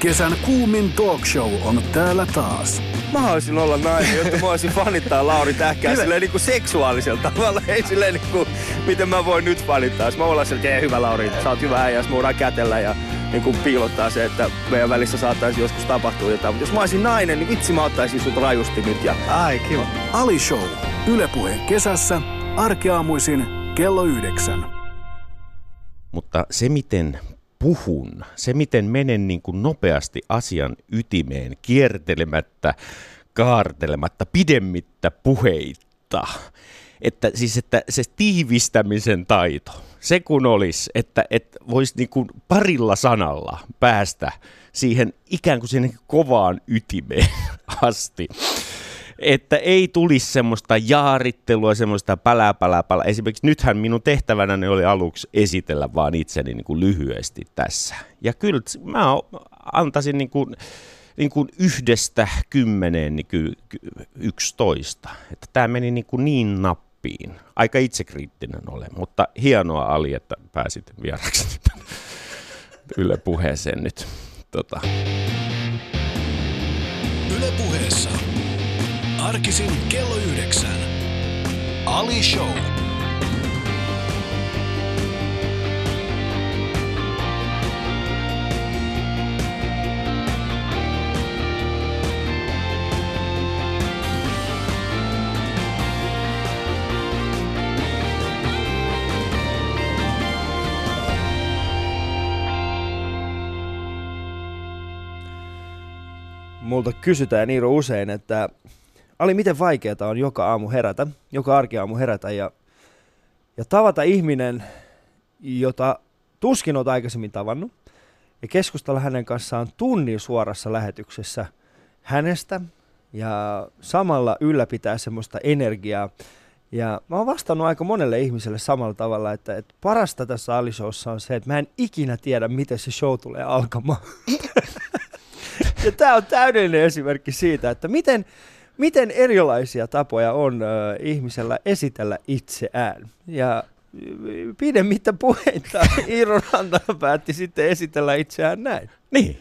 Kesän kuumin talk show on täällä taas. Mä haluaisin olla nainen, jotta mä voisin fanittaa Lauri Tähkää silleen niin kuin seksuaalisella tavalla. Ei silleen niin kuin, miten mä voin nyt fanittaa. Jos mä ollaan silleen, että hyvä Lauri, sä oot hyvä äijä, me voidaan kätellä ja niin kuin piilottaa se, että meidän välissä saattaisi joskus tapahtua jotain. Mutta jos mä olisin nainen, niin vitsi mä ottaisin sut rajusti nyt. Ja... Ai, kiva. Ali Show. Ylepuheen kesässä. Arkeaamuisin kello yhdeksän. Mutta se, miten puhun, se, miten menen niin kuin nopeasti asian ytimeen, kiertelemättä, kaartelematta, pidemmittä puheitta, että siis että se tiivistämisen taito, se kun olisi, että, että voisi niin kuin parilla sanalla päästä siihen ikään kuin siihen kovaan ytimeen asti että ei tulisi semmoista jaarittelua, semmoista pälää, pälää, pälää. Esimerkiksi nythän minun tehtävänä oli aluksi esitellä vaan itseni niin kuin lyhyesti tässä. Ja kyllä mä antaisin niin kuin, niin kuin yhdestä kymmeneen niin kuin yksitoista. Että tämä meni niin, kuin niin nappiin. Aika itsekriittinen olen, mutta hienoa Ali, että pääsit vieraksi Yle puheeseen nyt. Tota. Yle puheessa Arkisin kello yhdeksän. Ali Show. multa kysytään Niiro usein, että Ali, miten vaikeaa on joka aamu herätä, joka arkiaamu herätä ja, ja tavata ihminen, jota tuskin olet aikaisemmin tavannut, ja keskustella hänen kanssaan tunnin suorassa lähetyksessä hänestä ja samalla ylläpitää semmoista energiaa. Ja mä oon vastannut aika monelle ihmiselle samalla tavalla, että, että parasta tässä Alishowssa on se, että mä en ikinä tiedä, miten se show tulee alkamaan. ja tää on täydellinen esimerkki siitä, että miten, miten erilaisia tapoja on ö, ihmisellä esitellä itseään. Ja pidemmittä puheita Iiro Rantala päätti sitten esitellä itseään näin. Niin.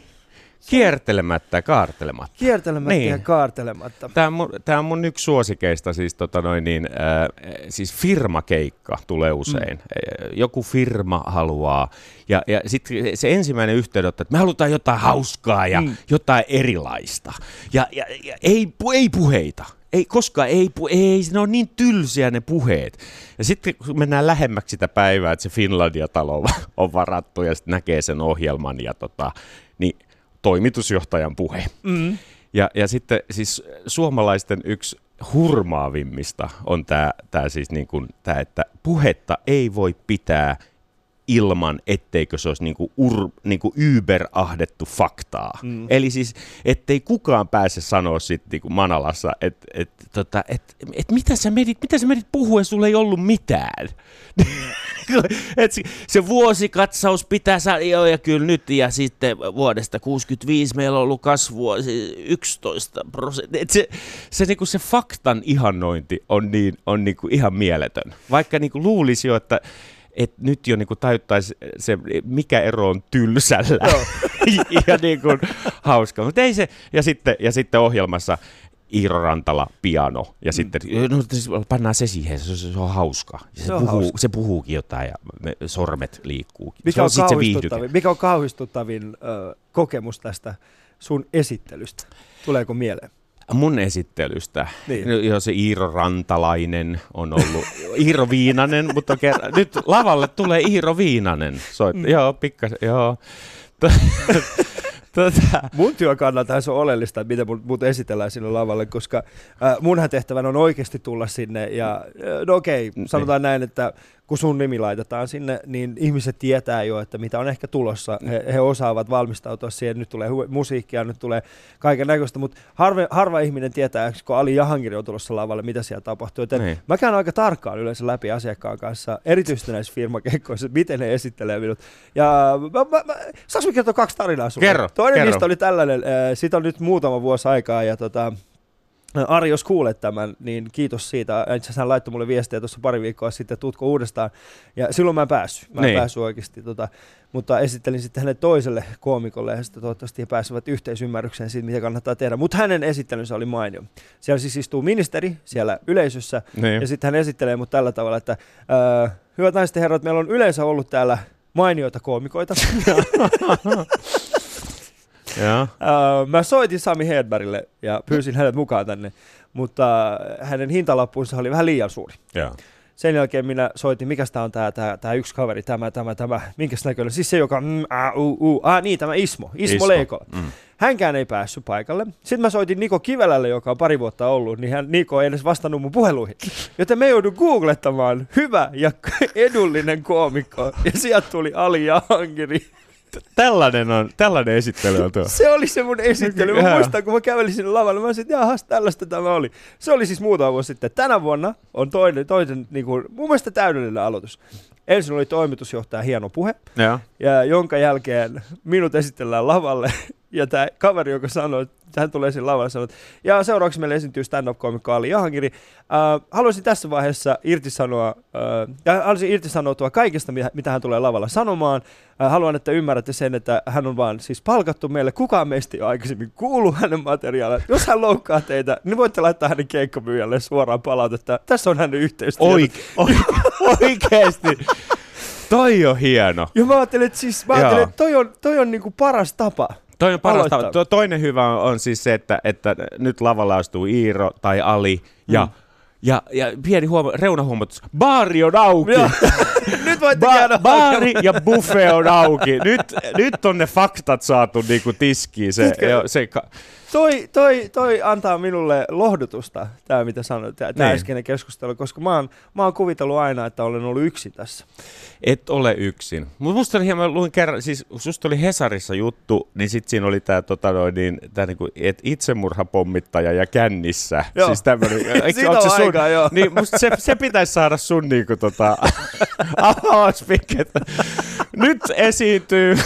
Kiertelemättä ja kaartelematta. Kiertelemättä niin. ja kaartelematta. Tämä on, mun, tämä on mun yksi suosikeista, siis, tota noin niin, äh, siis firmakeikka tulee usein. Mm. Joku firma haluaa, ja, ja sitten se ensimmäinen yhteydenotto, että me halutaan jotain hauskaa ja mm. jotain erilaista. Ja, ja, ja ei, ei puheita. Ei, koska ei, ei, ne on niin tylsiä ne puheet. Ja sitten kun mennään lähemmäksi sitä päivää, että se Finlandia-talo on varattu ja sitten näkee sen ohjelman ja tota, niin toimitusjohtajan puhe. Mm. Ja, ja sitten siis suomalaisten yksi hurmaavimmista on tämä tää siis niin kuin, tää, että puhetta ei voi pitää ilman, etteikö se olisi niinku ur, niinku ahdettu faktaa. Mm. Eli siis, ettei kukaan pääse sanoa sitten niinku Manalassa, että et, tota, et, et mitä sä menit, mitä sä menit puhua, sulla ei ollut mitään. Et se, se vuosikatsaus pitää saada, joo ja kyllä nyt, ja sitten vuodesta 65 meillä on ollut kasvua 11 prosenttia. Se, se, niinku se faktan ihannointi on, niin, on niinku ihan mieletön. Vaikka niinku luulisi jo, että että nyt jo niinku tajuttaisi se, mikä ero on tylsällä ja niin kuin hauska. Mutta ei se, ja sitten, ja sitten ohjelmassa Iiro Rantala piano, ja mm. sitten no, siis pannaan se siihen, se, se on hauska. Ja se, se, on puhuu, hauska. se puhuukin jotain, ja me, sormet liikkuu. Mikä on, on, kauhistuttavin, mikä on kauhistuttavin ö, kokemus tästä sun esittelystä? Tuleeko mieleen? mun esittelystä. Niin. Jo se Iiro Rantalainen on ollut, Iiro Viinanen, mutta ker- nyt lavalle tulee Iiro Viinanen. Soit, mm. Joo, pikkas, joo. Tota. Mun työn kannalta se on oleellista, että miten mut, mut esitellään sinne lavalle, koska äh, munhan tehtävän on oikeasti tulla sinne ja äh, no okei, okay, sanotaan niin. näin, että kun sun nimi laitetaan sinne, niin ihmiset tietää jo, että mitä on ehkä tulossa. He, he osaavat valmistautua siihen, nyt tulee musiikkia, nyt tulee kaiken näköistä, mutta harva, harva ihminen tietää, kun Ali Jahangiri on tulossa lavalle, mitä siellä tapahtuu. Joten niin. mä käyn aika tarkkaan yleensä läpi asiakkaan kanssa, erityisesti näissä firmakeikkoissa, miten ne esittelee minut. Ja mä, mä, mä, saanko kertoa kaksi tarinaa sulle? Kerro. Toinen kerro. niistä oli tällainen, äh, siitä on nyt muutama vuosi aikaa, ja tota, Ari, jos kuulet tämän, niin kiitos siitä. Itse asiassa hän laittoi mulle viestiä tuossa pari viikkoa sitten, että tuutko uudestaan. Ja silloin mä en päässyt. Mä en Niin. päässyt oikeasti. Tota, mutta esittelin sitten hänen toiselle koomikolle ja sitten toivottavasti he pääsevät yhteisymmärrykseen siitä, mitä kannattaa tehdä. Mutta hänen esittelynsä oli mainio. Siellä siis istuu ministeri siellä yleisössä Niin. ja sitten hän esittelee mut tällä tavalla, että äh, hyvät naiset ja herrat, meillä on yleensä ollut täällä mainioita koomikoita. Joo. Äh, mä soitin Sami Hedbergille ja pyysin hänet mukaan tänne, mutta hänen hintalappunsa oli vähän liian suuri. Joo. Sen jälkeen minä soitin, mikä tämä on tämä, tämä, tämä yksi kaveri, tämä, tämä, tämä, minkäs näköinen. Siis se, joka, mm, a, u, u, ah, niin, tämä Ismo, Ismo, Ismo. Leikola. Mm. Hänkään ei päässyt paikalle. Sitten mä soitin Niko Kivelälle, joka on pari vuotta ollut, niin hän, Niko ei edes vastannut mun puheluihin. Joten me joudun googlettamaan hyvä ja edullinen koomikko. Ja sieltä tuli Ali Jahangiri. Tällainen, on, tällainen esittely on tuo. Se oli se mun esittely. Mä muistan, kun mä kävelin sinne lavalle, mä olisin, että jahas, tällaista tämä oli. Se oli siis muutama vuosi sitten. Tänä vuonna on toinen, toisen, niin kuin, mun mielestä täydellinen aloitus. Ensin oli toimitusjohtaja hieno puhe, Joo. ja jonka jälkeen minut esitellään lavalle. Ja tämä kaveri, joka sanoi, että hän tulee sinne lavalle, sanoi, että ja seuraavaksi meille esiintyy stand-up-komikko Ali Jahangiri. Äh, haluaisin tässä vaiheessa irtisanoa, äh, ja haluaisin irtisanoutua kaikesta, mitä- hän tulee lavalla sanomaan. Äh, haluan, että ymmärrätte sen, että hän on vaan siis palkattu meille. Kukaan meistä ei ole aikaisemmin kuullut hänen materiaalia. Jos hän loukkaa teitä, niin voitte laittaa hänen keikkamyyjälle suoraan palautetta. Tässä on hänen yhteystiedot. Oike- oike- oikeesti. Toi on hieno. Ja mä ajattelin, että, siis, mä ajattelin, että toi on, toi on niinku paras tapa. Toi on parasta. Aloittaa. To, toinen hyvä on, on siis se, että, että nyt lavalla astuu Iiro tai Ali ja, Mm. ja, ja pieni huoma- reunahuomautus. Baari on auki. Nyt voitte Ba- baari ja buffet on auki. Nyt, nyt on ne faktat saatu niinku tiskiin. Se, jo, se, ka- Toi, toi, toi antaa minulle lohdutusta, tämä mitä sanoit, tämä Niin. äskeinen keskustelu, koska mä oon, mä oon kuvitellut aina, että olen ollut yksin tässä. et ole yksin. Mutta musta oli hieman, luin kerran, siis susta oli Hesarissa juttu, niin sit siinä oli tää, tota noin, niin, tää niinku, et itsemurhapommittaja ja kännissä. Joo. Siis tämmönen, Siitä on se sun, aikaa, joo. Niin musta se, se pitäisi saada sun niinku tota, avauspikki, että nyt esiintyy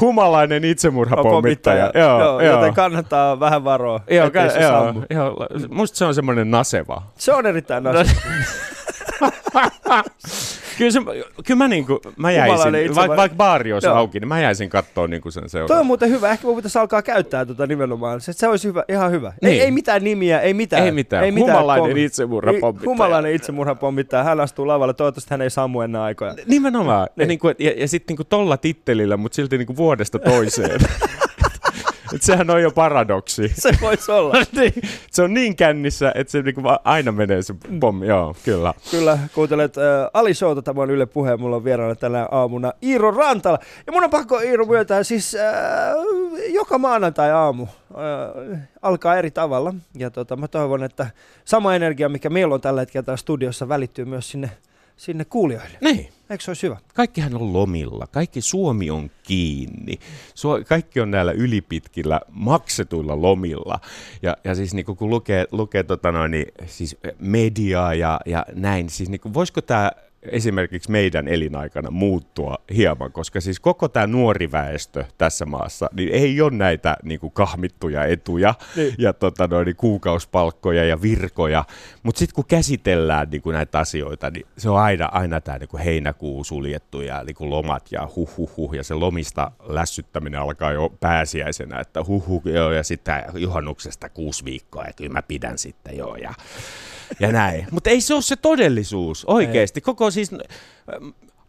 humalainen itsemurhapommittaja. joo, joo, joten kannattaa vähän varoa, Joo, ka- se joo, sammu. joo, musta se on semmoinen naseva. Se on erittäin nasty. Kyllä, se, kyllä mä, niinku, mä jäisin, vaikka vaik baari olisi Joo. auki, niin mä jäisin katsoa niinku sen Toi seuraavan. on muuten hyvä. Ehkä mun pitäisi alkaa käyttää tota nimenomaan. Se, se olisi hyvä, ihan hyvä. Niin. Ei, ei mitään nimiä, ei mitään. Ei mitään. Humalainen itsemurhapommittaja. Humalainen itsemurhapommittaja. Hän astuu lavalle. Toivottavasti hän ei sammu ennen aikoja. Nimenomaan. Ja, Niin. niinku, ja, ja sitten niinku tolla tittelillä, mutta silti niinku vuodesta toiseen. Et sehän on jo paradoksi. Se voisi olla. Niin, se on niin kännissä, että se niinku aina menee se pommi. Joo, kyllä. Kyllä, kuuntelet äh, Ali Showta, tämä on Yle Puhe, mulla on vieraana tänä aamuna Iiro Rantala. Ja mun on pakko Iiro myöntää, siis äh, joka maanantai aamu äh, alkaa eri tavalla. Ja tota, mä toivon, että sama energia, mikä meillä on tällä hetkellä täällä studiossa, välittyy myös sinne, sinne kuulijoille. Niin. Eikö se olisi hyvä? Kaikkihan on lomilla, kaikki Suomi on kiinni, Su- kaikki on näillä ylipitkillä maksetuilla lomilla. Ja, ja siis niin kun lukee, lukee tota noin, niin, siis mediaa ja, ja näin, siis niin voisiko tämä esimerkiksi meidän elinaikana muuttua hieman, koska siis koko tämä nuori väestö tässä maassa, niin ei ole näitä niin kuin kahmittuja etuja Niin. ja tota noin, niin kuukausipalkkoja ja virkoja, mutta sitten kun käsitellään niin kuin näitä asioita, niin se on aina, aina tämä niin heinäkuu suljettu ja niin kuin lomat ja huh, huh, huh ja se lomista lässyttäminen alkaa jo pääsiäisenä, että huh, huh joo, ja sitten juhannuksesta kuusi viikkoa, että kyllä mä pidän sitten joo ja ja näin. Mutta ei se ole se todellisuus oikeasti. Koko siis,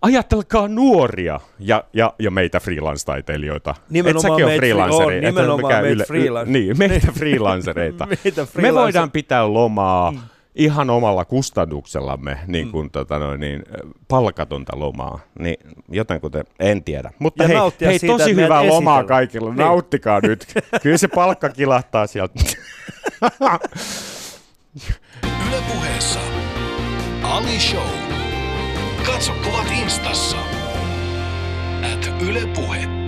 ajatelkaa nuoria ja, ja, ja meitä freelance-taiteilijoita. Nimenomaan Et meitä free- freelanceri. on, nimenomaan meitä freelance- Niin, meitä freelancereita. Meitä Me freelancer- voidaan pitää lomaa mm. ihan omalla kustannuksellamme, niin kuin, mm. tota noin, niin, palkatonta lomaa. Niin jotenkuten, en tiedä. Mutta Ja hei, hei siitä, tosi hyvää lomaa esitellään. kaikille. Niin. Nauttikaa nyt. Kyllä se palkka kilahtaa sieltä. Yle Puheessa. Ali Show. Katso kuvat instassa. At Yle Puhe.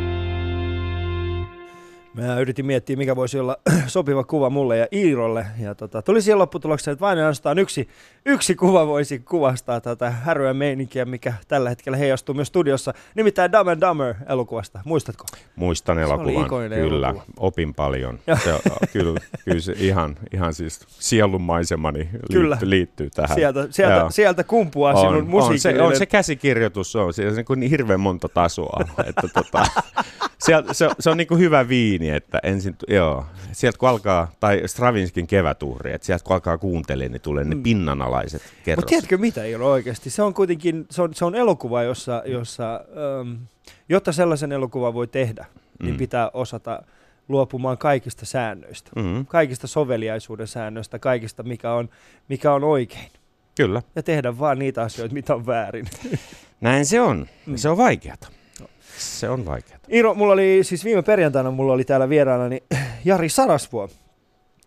Mä yritin miettiä, mikä voisi olla sopiva kuva mulle ja Iirolle. Ja tota, tuli siihen lopputulokseen, että vain ainoastaan yksi, yksi kuva voisi kuvastaa tätä häröä meininkiä, mikä tällä hetkellä heijastuu myös studiossa. Nimittäin Dumb and Dumber elokuvasta. Muistatko? Muistan elokuvan, kyllä. elokuva. Opin paljon. Se, on- kyllä, kyllä se ihan, ihan siis sielunmaisemani Kyllä. liittyy, tähän. Sieltä, sieltä, Joo. sieltä kumpuaa sinun on, on, se, musiikillinen... on se käsikirjoitus, se on, se on niin, hirveän monta tasoa. että tota, sieltä, se, se on niin kuin hyvä viini, että ensin, joo, sieltä kun alkaa, tai Stravinskin kevätuhri, että sieltä kun alkaa kuuntelemaan, niin tulee ne Mm. pinnanalaiset Mutta kerrokset. tiedätkö mitä, Iiro, oikeasti? Se on kuitenkin, se on, se on elokuva, jossa, jossa ähm, jotta sellaisen elokuvan voi tehdä, niin Mm. pitää osata luopumaan kaikista säännöistä. Mm, Kaikista soveliaisuuden säännöistä, kaikista mikä on, mikä on oikein. kyllä, Ja tehdä vaan niitä asioita, mitä on väärin. näin se on. Mm. Se on vaikeata. Se on vaikeata. Iiro, mulla oli siis viime perjantaina, mulla oli täällä vieraana niin Jari Sarasvuo.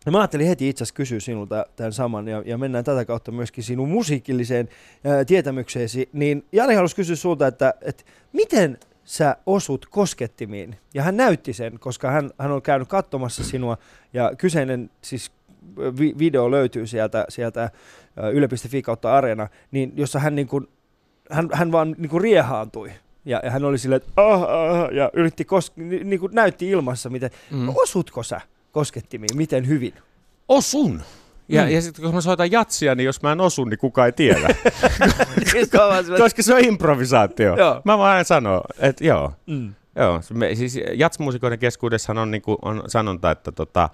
Ja mä ajattelin heti itse asiassa kysyä sinulta tämän saman ja, ja mennään tätä kautta myöskin sinun musiikilliseen ää, tietämykseesi. Niin Jari halusi kysyä sulta, että, että miten sä osut koskettimiin? Ja hän näytti sen, koska hän, hän on käynyt katsomassa sinua ja kyseinen siis vi- video löytyy sieltä, sieltä yle.fi kautta Areena, niin jossa hän, niin kuin, hän, hän vaan niin kuin riehaantui. Ja, ja hän oli silleen, että ah, ah, ja yritti kos- ni, niin kuin näytti ilmassa, miten, Mm. osutko sä koskettimiin, miten hyvin? Osun. Ja, Mm. ja sitten kun mä soitan jatsia, niin jos mä en osu, niin kukaan ei tiedä. Silleen, Koska se on improvisaatio. Joo. Mä vaan sanon, että joo. mm. joo. Me, siis jatsmuusikoiden keskuudessahan on, niinku, on sanonta, että tota,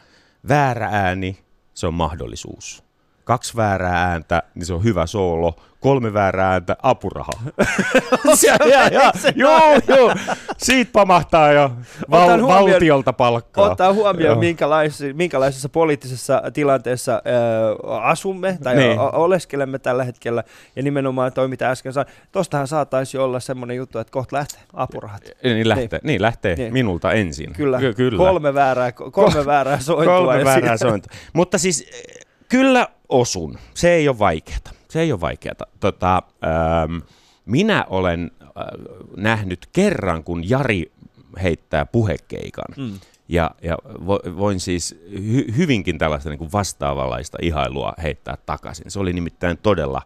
väärä ääni, se on mahdollisuus. Kaksi väärää ääntä, niin se on hyvä soolo. Kolme väärää ääntä, apuraha. ja, ja, ja, joo, joo. Siitä pamahtaa jo val, huomioon- valtiolta palkkaa. Ottaa huomioon, minkälaisessa, minkälaisessa poliittisessa tilanteessa äh, asumme tai Niin. niin. oleskelemme tällä hetkellä. Ja nimenomaan toi, mitä äsken sanoin. Tostahan saataisi olla semmoinen juttu, että kohta lähtee apurahat. Niin lähtee, niin. lähtee Niin. minulta ensin. Kyllä, Ky- kyllä. kolme väärää, kolme väärää sointua. Kolme väärää sointua. Mutta siis kyllä osun. Se ei ole vaikeata. Se ei ole vaikeata. Tota, ähm, minä olen äh, nähnyt kerran, kun Jari heittää puhekeikan. Mm. Ja, ja vo- voin siis hy- hyvinkin tällaista niin kuin vastaavanlaista ihailua heittää takaisin. Se oli nimittäin todella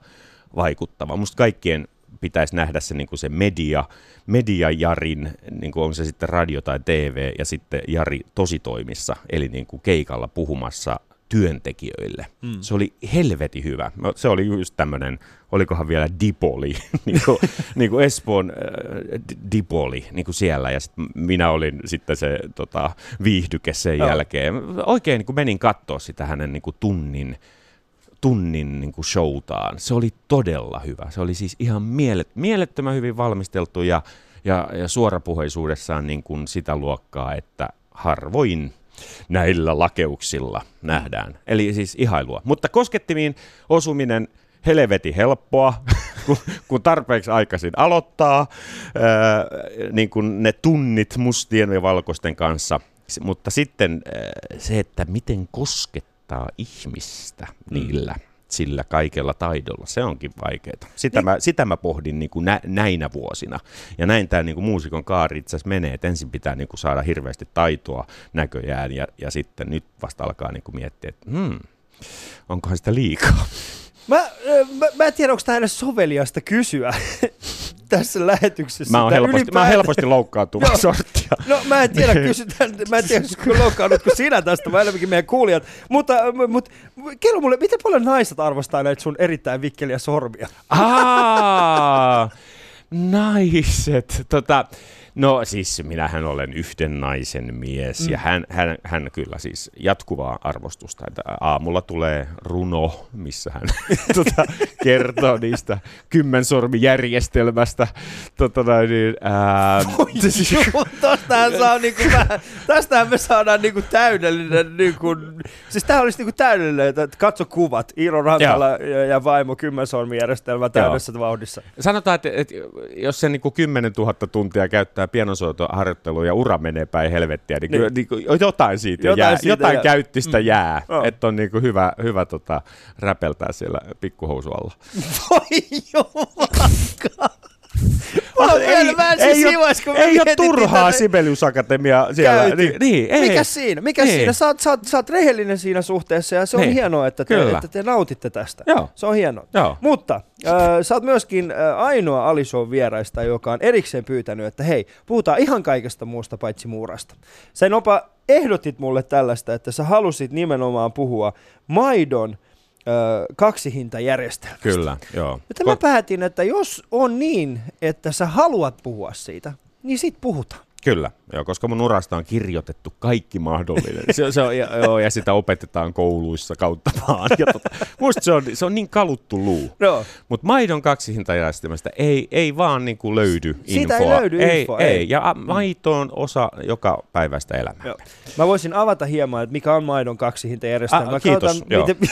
vaikuttava. Musta kaikkien pitäisi nähdä se, niin kuin se media, media Jarin, niin kuin on se sitten radio tai TV, ja sitten Jari tositoimissa, eli niin kuin keikalla puhumassa työntekijöille. Mm. Se oli helveti hyvä. No, Se oli just tämmöinen, olikohan vielä Dipoli, niin kuin, niin kuin Espoon äh, Dipoli niin kuin siellä, ja sit minä olin sitten se tota, viihdyke sen Joo. jälkeen. Oikein niin kuin menin katsoa sitä hänen niin kuin tunnin, tunnin niin kuin showtaan. Se oli todella hyvä. Se oli siis ihan mielet, mielettömän hyvin valmisteltu ja, ja, ja suorapuheisuudessaan niin kuin sitä luokkaa, että harvoin näillä lakeuksilla nähdään. Eli siis ihailua. Mutta koskettimiin osuminen helveti helppoa, kun, kun tarpeeksi aikaisin aloittaa, ää, niin kuin ne tunnit mustien ja valkoisten kanssa. Mutta sitten ää, se, että miten koskettaa ihmistä niillä, sillä kaikella taidolla, se onkin vaikeaa. Sitä, mä, sitä mä pohdin niin kuin nä, näinä vuosina. Ja näin tämä niin kuin muusikon kaari itse asiassa menee, että ensin pitää niin kuin saada hirveästi taitoa näköjään ja, ja sitten nyt vasta alkaa niin kuin miettiä, että hmm, onkohan sitä liikaa. Mä, mä, mä en tiedä, onko tämä edes soveliasta kysyä tässä lähetyksessä. Mä oon helposti, mä ylipäätään- helposti loukkaantuva Joo. sorttia. No mä en tiedä, kysytään, mä en tiedä, loukkaannutko sinä tästä, vai enemmänkin meidän kuulijat. Mutta, mutta kerro mulle, miten paljon naiset arvostaa näitä sun erittäin vikkeliä sormia? Aa, naiset. Tota, no siis minähän olen yhden naisen mies mm. ja hän, hän, hän kyllä siis jatkuvaa arvostusta. Että aamulla tulee runo, missä hän tota, kertoo niistä kymmensormijärjestelmästä. Tota, niin, ää, Joo, Tästähän, saa niinku, tästähän me saadaan niinku täydellinen, niinku, siis tää olisi niinku täydellinen, että katso kuvat, Iiro Rantala ja, ja vaimo kymmensormijärjestelmä täydessä vauhdissa. Sanotaan, että, että jos se niin kuin 10 000 tuntia käyttää pianosoitoharjoitteluun ja ura menee päin helvettiä, niin, Niin. niin. Jotain siitä Jotain jää, siitä jotain jää. käyttistä Mm. jää, Joo. että on niin kuin hyvä, hyvä tota, räpeltää siellä pikkuhousu alla. Voi vielä mä en siis ei, sivuais, kun ei ole turhaa tätä. Sibelius Akatemia siellä. Käyty. Niin, niin, ei. Mikä siinä? Mikä Ei. siinä? Sä oot, sä, oot, sä oot rehellinen siinä suhteessa ja se on Niin. hienoa, että te, Kyllä. että te nautitte tästä. Joo. Se on hienoa. Joo. Mutta äh, sä oot myöskin äh, ainoa Alishon vieraista, joka on erikseen pyytänyt, että hei, puhutaan ihan kaikesta muusta paitsi muurasta. Sä Nopa ehdotit mulle tällaista, että sä halusit nimenomaan puhua maidon äh, kaksihintajärjestelmästä. Kyllä, joo. Joten mä päätin, että jos on niin, että sä haluat puhua siitä, niin sit puhutaan. Kyllä, joo, koska mun urasta on kirjoitettu kaikki mahdollinen. Se, se on, joo, ja sitä opetetaan kouluissa kautta vaan. Ja tota, musta se on, se on niin kaluttu luu. No. Mutta maidon kaksihintajärjestelmästä ei, ei vaan niinku löydy Siitä ei löydy ei, infoa, ei. ei. Ja maito on osa joka päivästä elämää. Joo. Mä voisin avata hieman, että mikä on maidon kaksihintajärjestelmä. Ah, kiitos, joo. miten,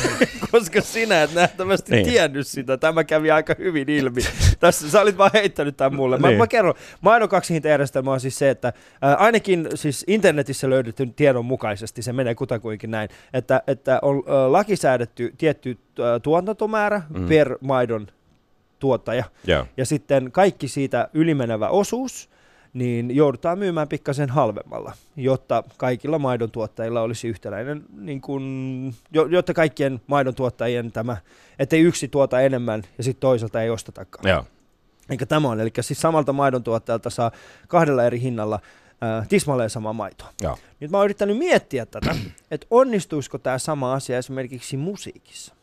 koska sinä et nähtävästi niin. Niin. tiennyt sitä. Tämä kävi aika hyvin ilmi. Tässä sä olit vaan heittänyt tämän mulle. Mä, Niin. mä kerron, maidon kaksihintajärjestelmä on siis se, että ää, ainakin siis internetissä löydetyn tiedon mukaisesti, se menee kutakuinkin näin, että, että on ää, lakisäädetty tietty ää, tuotantomäärä mm. Per maidon tuottaja. Joo. Ja sitten kaikki siitä ylimenevä osuus, niin joudutaan myymään pikkasen halvemmalla, jotta kaikilla maidon tuottajilla olisi yhtäläinen, niin kuin, jo- jotta kaikkien maidon tuottajien tämä, ettei yksi tuota enemmän ja sitten toiselta ei ostetakaan. Joo. Eikä tämä on, eli siis samalta maidon tuottajalta saa kahdella eri hinnalla äh, tismalleen sama maitoa. Joo. Nyt mä oon yrittänyt miettiä tätä, että onnistuisiko tämä sama asia esimerkiksi musiikissa.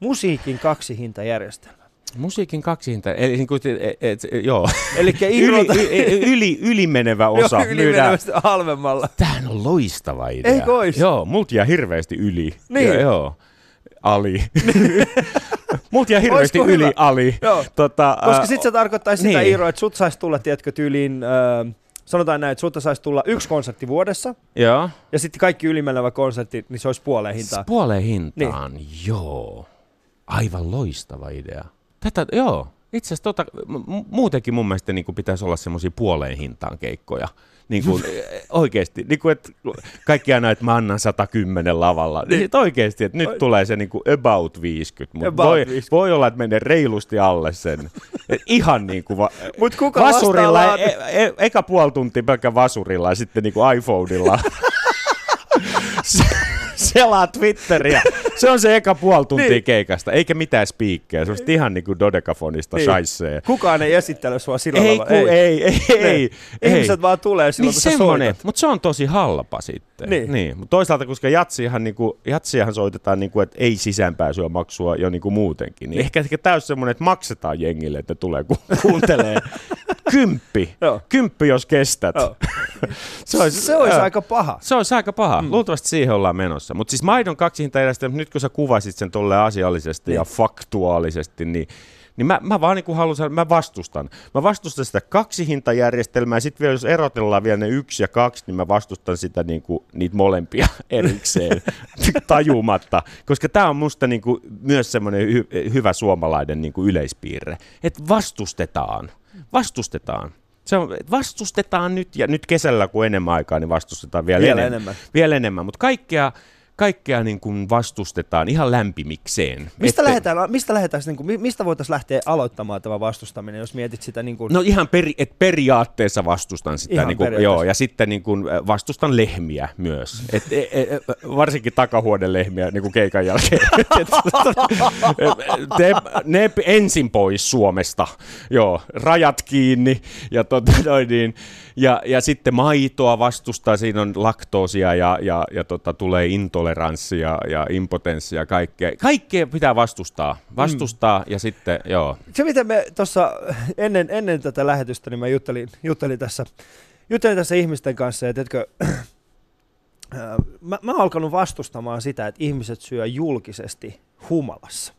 Musiikin kaksihintajärjestelmä. Musiikin kaksihinta, eli niin kuin, et, et, joo. Eli Yli, y, yli, ylimenevä osa Joo, ylimenevästi halvemmalla. Tämähän on loistava idea. Eikö ois? Joo, multa jää hirveästi yli. Niin. Joo, joo. Ali. multa jää hirveästi Oisko yli, hyvä? ali. Joo, Tota, koska sit se tarkoittaisi sitä, niin. Iiro, että sut saisi tulla, tiedätkö, tyyliin, äh, sanotaan näin, että sulta saisi tulla yksi konsertti vuodessa, Joo. ja sitten kaikki ylimenevä konsertti, niin se olisi puoleen hintaa. Puoleen hintaan, niin. joo. Aivan loistava idea. Tätä, joo. Itse asiassa tota, m- muutenkin mun mielestä niin pitäisi olla semmoisia puoleen hintaan keikkoja. Niin kuin, oikeasti, niin kuin, että kaikki aina, että mä annan 110 lavalla. Niin, niin oikeasti, että nyt tulee se niin kuin about 50, mutta voi, 50. voi olla, että menee reilusti alle sen. Et ihan niin kuin va- Mut kuka vasurilla, vastaa e- e- eka puoli tuntia pelkkä vasurilla ja sitten niin kuin iPhoneilla. Se- Selaa Twitteriä. Se on se eka puoli tuntia Niin. niin. keikasta, eikä mitään spiikkejä. Se on ihan niin kuin dodekafonista Niin. niin. shaisee. Kukaan ei esittele sua sillä Ei, lailla. ku, ei, ei, ei, ei. Ihmiset vaan tulee silloin, Niin kun sä soitat. mutta se on tosi halpa sitten. Niin. niin. Mutta toisaalta, koska jatsihan, niinku, jatsiahan soitetaan, niinku, että ei sisäänpääsyä maksua jo niinku muutenkin, niin ehkä, ehkä täys semmoinen, että maksetaan jengille, että tulee ku- kuuntelee. Kymppi. Kymppi, jos kestät. Se olisi, Se olisi joo. aika paha. Se olisi aika paha. Mm. Luultavasti siihen ollaan menossa. Mutta siis maidon kaksihintajärjestelmä, nyt kun sä kuvasit sen tolle asiallisesti Niin. ja faktuaalisesti, niin, niin mä, mä vaan niin haluan sanoa, mä vastustan. Mä vastustan sitä kaksihintajärjestelmää, ja sitten vielä jos erotellaan vielä ne yksi ja kaksi, niin mä vastustan sitä niin kuin, niitä molempia erikseen tajumatta. Koska tämä on musta niin kuin, myös semmoinen hy- hyvä suomalainen niin kuin yleispiirre, että vastustetaan. Vastustetaan. Se on, vastustetaan nyt, ja nyt kesällä kun enemmän aikaa, niin vastustetaan vielä, Vielä enemmän. enemmän. Vielä enemmän, mutta kaikkea, kaikkea niin kuin vastustetaan ihan lämpimikseen. Mistä Ette- lähdetään, mistä, lähdetään, niin kuin, mistä voitaisiin lähteä aloittamaan tämä vastustaminen, jos mietit sitä niin kuin... No ihan peri, et periaatteessa vastustan sitä, Ihan niin kuin, joo, ja sitten niin kuin, äh, vastustan lehmiä myös, et, e, e, varsinkin takahuoneen lehmiä niin kuin keikan jälkeen. Et, te, ne ensin pois Suomesta, joo, rajat kiinni, ja, tota, noin, niin, ja, ja sitten maitoa vastustaa, siinä on laktoosia ja, ja, ja tota, tulee intoleranssi ja, ja impotenssi ja kaikkea. Kaikkea pitää vastustaa, vastustaa mm. ja sitten, joo, se miten me tuossa ennen, ennen tätä lähetystä, niin mä juttelin, juttelin, tässä, juttelin tässä ihmisten kanssa, ja tiedätkö, ää, mä, mä oon alkanut vastustamaan sitä, että ihmiset syö julkisesti humalassa.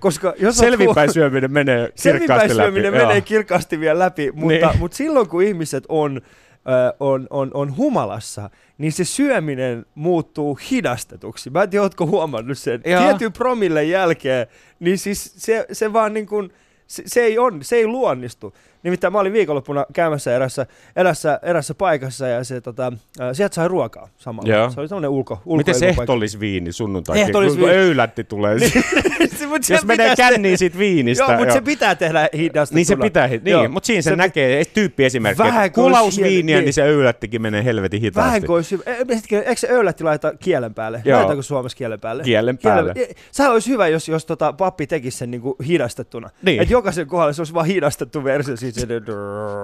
Koska jos selvinpäin hu- syöminen menee kirkkaasti selvinpäin läpi. syöminen joo. menee kirkkaasti vielä läpi, mutta, Niin. mutta silloin kun ihmiset on, ö, on, on, on humalassa, niin se syöminen muuttuu hidastetuksi. Mä en tiedä, ootko huomannut sen. Joo. Tietyn promille jälkeen, niin siis se, se vaan niin kuin, se, se, ei on, se ei luonnistu. Nimittäin mä olin viikonloppuna käymässä erässä, erässä, erässä paikassa ja se, tota, äh, sieltä sai ruokaa samalla. Joo. Se oli semmoinen ulko, ulko Miten se ehtollisviini sunnuntai? Ehtoollisviini. Kun öylätti tulee. Mut se Jos menee se- känniin siitä viinistä. Joo, mutta se pitää tehdä hidastettuna. Niin se pitää, niin, mutta siinä se, Se- näkee, tyyppi esimerkki, Vähän kuin kulausviiniä, siellä- niin se öylättikin menee helvetin hitaasti. Vähän kuin olisi, e- hetkinen, eikö se öylätti laita kielen päälle? Joo. Laitaako Suomessa kielen päälle? Kielen päälle. Kielen- Sehän olisi hyvä, jos, jos tota, pappi tekisi sen niinku hidastettuna. Niin. Että jokaisen kohdalla se olisi vaan hidastettu versio. Siitä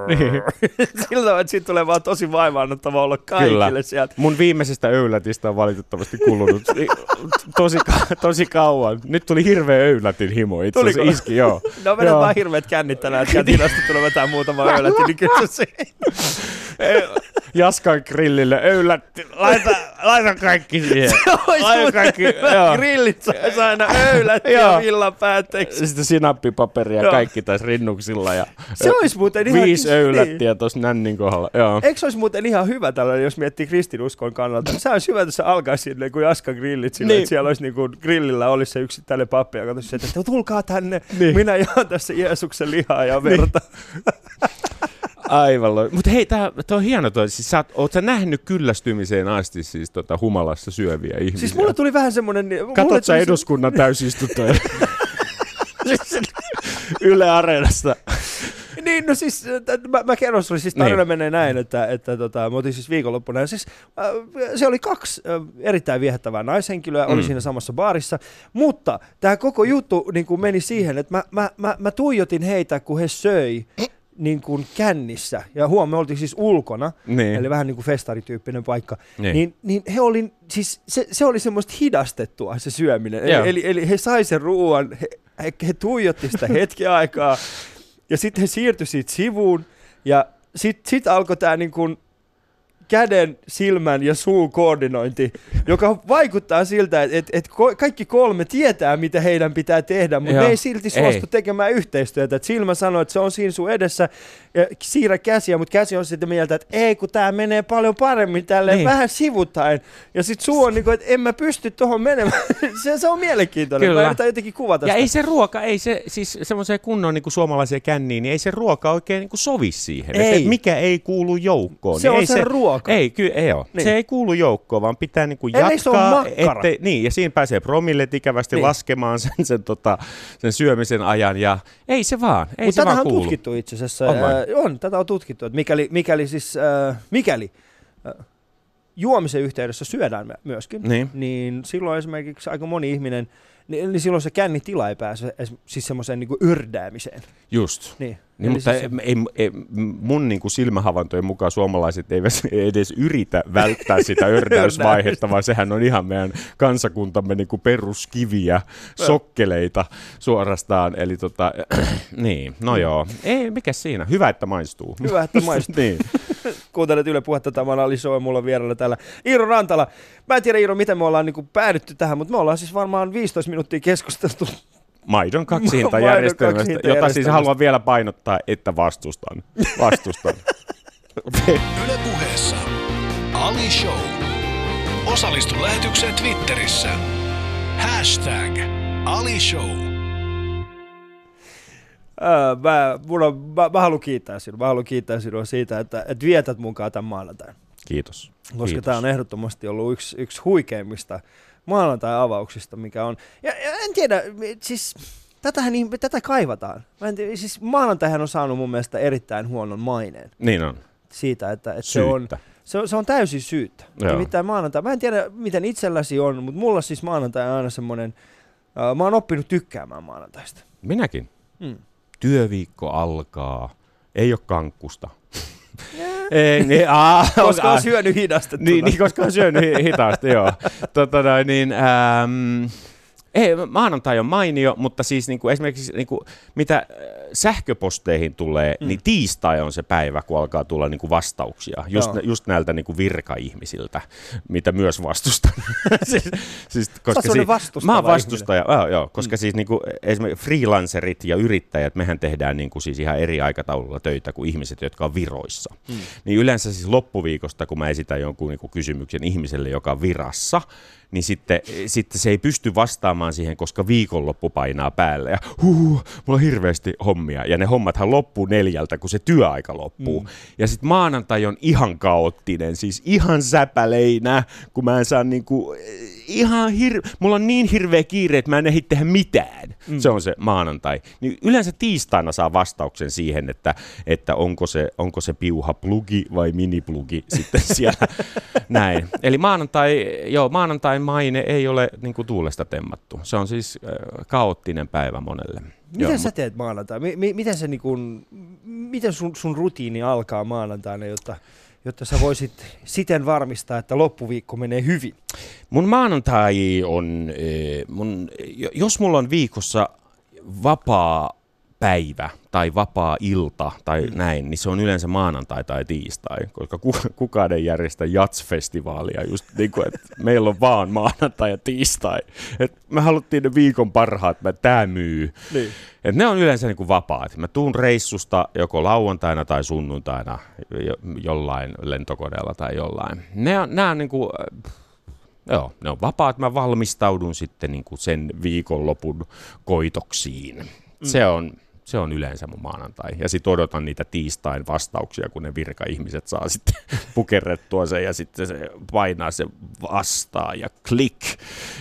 Niin. Että siitä tulee vaan tosi vaivaannuttava olla kaikille Kyllä. sieltä. Mun viimeisestä öylätistä on valitettavasti kulunut tosi, tosi kauan. Nyt tuli hirveä öylätin himo itse asiassa iski, joo. No vedät Joo. vaan hirveät kännit tänään, että käyt hidastettuna vetää muutama öylätti, niin kyllä se Jaskan grillille öylätti. Laita, laita kaikki siihen. olisi Laita kaikki, joo. Grillit saisi aina öylätti ja illan päätteeksi. Sitten sinappipaperia Joo. kaikki tässä rinnuksilla. Ja Se olisi muuten ihan... Viisi niin. öylättiä tuossa nännin kohdalla. Joo. Eikö se olisi muuten ihan hyvä tällainen, jos miettii kristinuskon kannalta? Se olisi hyvä, että se alkaisi silleen kuin Jaska grillit silleen, Niin. että siellä olisi niin kuin grillillä olisi se yksittäinen pappi, joka että tulkaa tänne, Niin. minä jaan tässä Jeesuksen lihaa ja verta. Aivan loi. Mutta hei, tää, tää on hieno toi. Siis sä, oot- sä nähnyt kyllästymiseen asti siis tota humalassa syöviä ihmisiä? Siis mulle tuli vähän semmoinen... mulle Katot sä se- eduskunnan täysistuntoja? Yle Areenasta. Niin, no siis, t- mä, mä kerron sulle, siis tarina Niin. menee näin, että, että tota, mä otin siis viikonloppuna, ja siis äh, se oli kaksi äh, erittäin viehättävää naishenkilöä, oli Mm. siinä samassa baarissa, mutta tämä koko juttu niin kuin meni siihen, että mä, mä, mä, mä tuijotin heitä, kun he söi niin kuin kännissä, ja huom, me oltiin siis ulkona, Niin. eli vähän niin kuin festarityyppinen paikka, Niin. niin, niin he oli, siis se, se oli semmoista hidastettua se syöminen. Joo. Eli, eli, eli he sai sen ruoan, he, he, he tuijotti sitä hetken aikaa, ja sitten he siirtyi siitä sivuun, ja sitten sit alkoi tämä niin kuin käden, silmän ja suun koordinointi, joka vaikuttaa siltä, että et, et kaikki kolme tietää, mitä heidän pitää tehdä, mutta Joo. ne ei silti suostu Ei. tekemään yhteistyötä. Et silmä sanoo, että se on siinä sun edessä, ja siirrä käsiä, mutta käsi on sitten mieltä, että ei, kun tämä menee paljon paremmin tälleen, Niin. vähän sivutain. Ja sitten suu on niin kuin, että en mä pysty tuohon menemään. se, se on mielenkiintoinen. Kyllä. Mä jotenkin kuvata Ja sitä. ei se ruoka, ei se, siis semmoiseen kunnon niin suomalaiseen känniin, niin ei se ruoka oikein niin kuin sovi siihen. Et- Ei. Et mikä ei kuulu joukkoon. Se niin on ei se ruoka. Ei, kyllä ei ole. Niin. Se ei kuulu joukkoon, vaan pitää niin kuin se jatkaa. makkara. ettei- niin, ja siinä pääsee promillet ikävästi Niin. laskemaan sen, sen, tota, sen syömisen ajan. Ja ei se vaan, ei Mutta se tätä vaan on kuulu. tutkittu itse asiassa. On? Äh, on, tätä on tutkittu, että mikäli, mikäli siis, äh, mikäli äh, juomisen yhteydessä syödään my- myöskin, Niin. niin silloin esimerkiksi aika moni ihminen, niin, niin silloin se kännitila ei pääse siis semmoiseen niin ördäämiseen. Just. Niin, Niin, Eli mutta siis ei, ei, mun niin kuin silmähavaintojen mukaan suomalaiset eivät edes yritä välttää sitä ördäysvaihetta, vaan sehän on ihan meidän kansakuntamme niin kuin peruskiviä, sokkeleita suorastaan. Eli tota, niin, no joo, ei, mikä siinä, hyvä, että maistuu. Hyvä, että maistuu. niin. Kuuntelet Yle Puhetta, tämä on Ali Show ja mulla on vieraana täällä Iiro Rantala. Mä en tiedä Iiro, miten me ollaan niin kuin päädytty tähän, mutta me ollaan siis varmaan 15 minuuttia keskusteltu. Maidon kaksihintajärjestelmästä, jota siis kaksihintajärjestelmästä. haluan vielä painottaa, että vastustan. Vastustan. Yle Puheessa. Ali Show. Osallistu lähetykseen Twitterissä. Hashtag Ali Show. Mä, mun on, mä, mä, haluan kiittää sinua. Mä haluan kiittää sinua siitä, että, että vietät mukaan tämän maanantain. Kiitos. Koska Kiitos. tämä on ehdottomasti ollut yksi, yksi huikeimmista maanantai-avauksista, mikä on. Ja, ja en tiedä, siis tätähän, tätä kaivataan. Mä en tiedä, siis maanantaihan on saanut mun mielestä erittäin huonon maineen Niin on. siitä, että, että se, on, se, on, se on täysin syyttä. Joo. Nimittäin maanantai, mä en tiedä miten itselläsi on, mutta mulla siis maanantai on aina semmoinen, uh, mä oon oppinut tykkäämään maanantaista. Minäkin. Mm. Työviikko alkaa. Ei ole kankkusta. Ei, niin, aa, Koska on syönyt hidastettuna. niin, niin, koska on syönyt hi- hitaasti, joo. Tota, niin, ähm, ei, maanantai on mainio, mutta siis niin kuin esimerkiksi niin kuin, mitä äh, sähköposteihin tulee, Mm. niin tiistai on se päivä, kun alkaa tulla niin kuin vastauksia. Just, Joo. just näiltä niin kuin virkaihmisiltä, mitä myös vastustan. siis, siis, koska semmoinen si- vastustava Mä oon vastustaja, joo, joo, koska mm. siis niin kuin, esimerkiksi freelancerit ja yrittäjät, mehän tehdään niin kuin, siis ihan eri aikataululla töitä kuin ihmiset, jotka on viroissa. Mm. Niin yleensä siis loppuviikosta, kun mä esitän jonkun niin kuin kysymyksen ihmiselle, joka on virassa, niin sitten, sitten se ei pysty vastaamaan siihen, koska viikonloppu painaa päälle ja huh, mulla on hirveästi hommia. Ja ne hommathan loppuu neljältä, kun se työaika loppuu. Mm. Ja sitten maanantai on ihan kaoottinen, siis ihan säpäleinä, kun mä en saa niinku, ihan hir- mulla on niin hirveä kiire, että mä en ehdi tehdä mitään. Mm. Se on se maanantai. Niin yleensä tiistaina saa vastauksen siihen, että, että onko, se, onko se piuha plugi vai miniplugi sitten siellä. Näin. Eli maanantai, joo, maanantain maine ei ole niin kuin tuulesta temmattu. Se on siis äh, kaoottinen päivä monelle. Joo, sä teet maanantai? M- miten, se niin kuin, miten sun, sun rutiini alkaa maanantaina, jotta jotta sä voisit siten varmistaa, että loppuviikko menee hyvin? Mun maanantai on, eh, mun, jos mulla on viikossa vapaa päivä tai vapaa ilta tai mm. näin, niin se on yleensä maanantai tai tiistai, koska kukaan ei järjestä jatsfestivaalia just niin kuin, että meillä on vaan maanantai ja tiistai. Et me haluttiin ne viikon parhaat, että tämä myy. Niin. Et ne on yleensä niin kuin vapaat. Mä tuun reissusta joko lauantaina tai sunnuntaina jo, jollain lentokoneella tai jollain. Ne on, nämä on niin kuin, Joo, ne on vapaat. Mä valmistaudun sitten niin kuin sen viikonlopun koitoksiin. Mm. Se on, se on yleensä mun maanantai. Ja sitten odotan niitä tiistain vastauksia, kun ne virka-ihmiset saa sitten pukerrettua sen ja sitten se painaa se vastaa ja klik.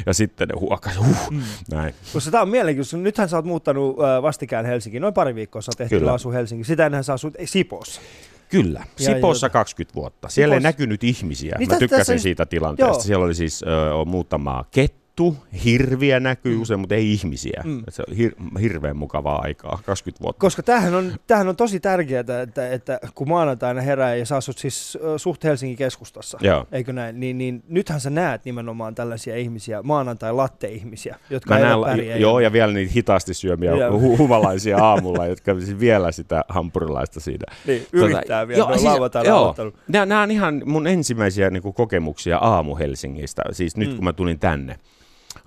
Ja sitten ne huokas, huh, mm. näin. Koska tämä on mielenkiintoista. Nythän sä oot muuttanut vastikään Helsinkiin. Noin pari viikkoa sä oot ehtinyt asua Helsingissä. Sitä ennenhän sä asut Sipoossa. Kyllä, Sipoossa ja, 20 vuotta. Siellä Sipos... ei näkynyt ihmisiä. Niin Mä tykkäsin tässä... siitä tilanteesta. Joo. Siellä oli siis ö, muutama kettu kettu, hirviä näkyy mm. usein, mutta ei ihmisiä. Mm. Se on hir- hirveän mukavaa aikaa, 20 vuotta. Koska tämähän on, tämähän on tosi tärkeää, että, että kun maanantaina herää ja sä asut siis suht Helsingin keskustassa, Joo. eikö näin, niin, niin nythän sä näet nimenomaan tällaisia ihmisiä, maanantai-latte-ihmisiä, jotka Mä näen, pärjää. Joo, ja vielä niitä hitaasti syömiä hu- humalaisia aamulla, jotka siis vielä sitä hampurilaista siinä. Niin, tota, yrittää tota, vielä, joo, siis, joo, nämä, nämä on ihan mun ensimmäisiä niin kuin, kokemuksia aamu Helsingistä, siis nyt mm. kun mä tulin tänne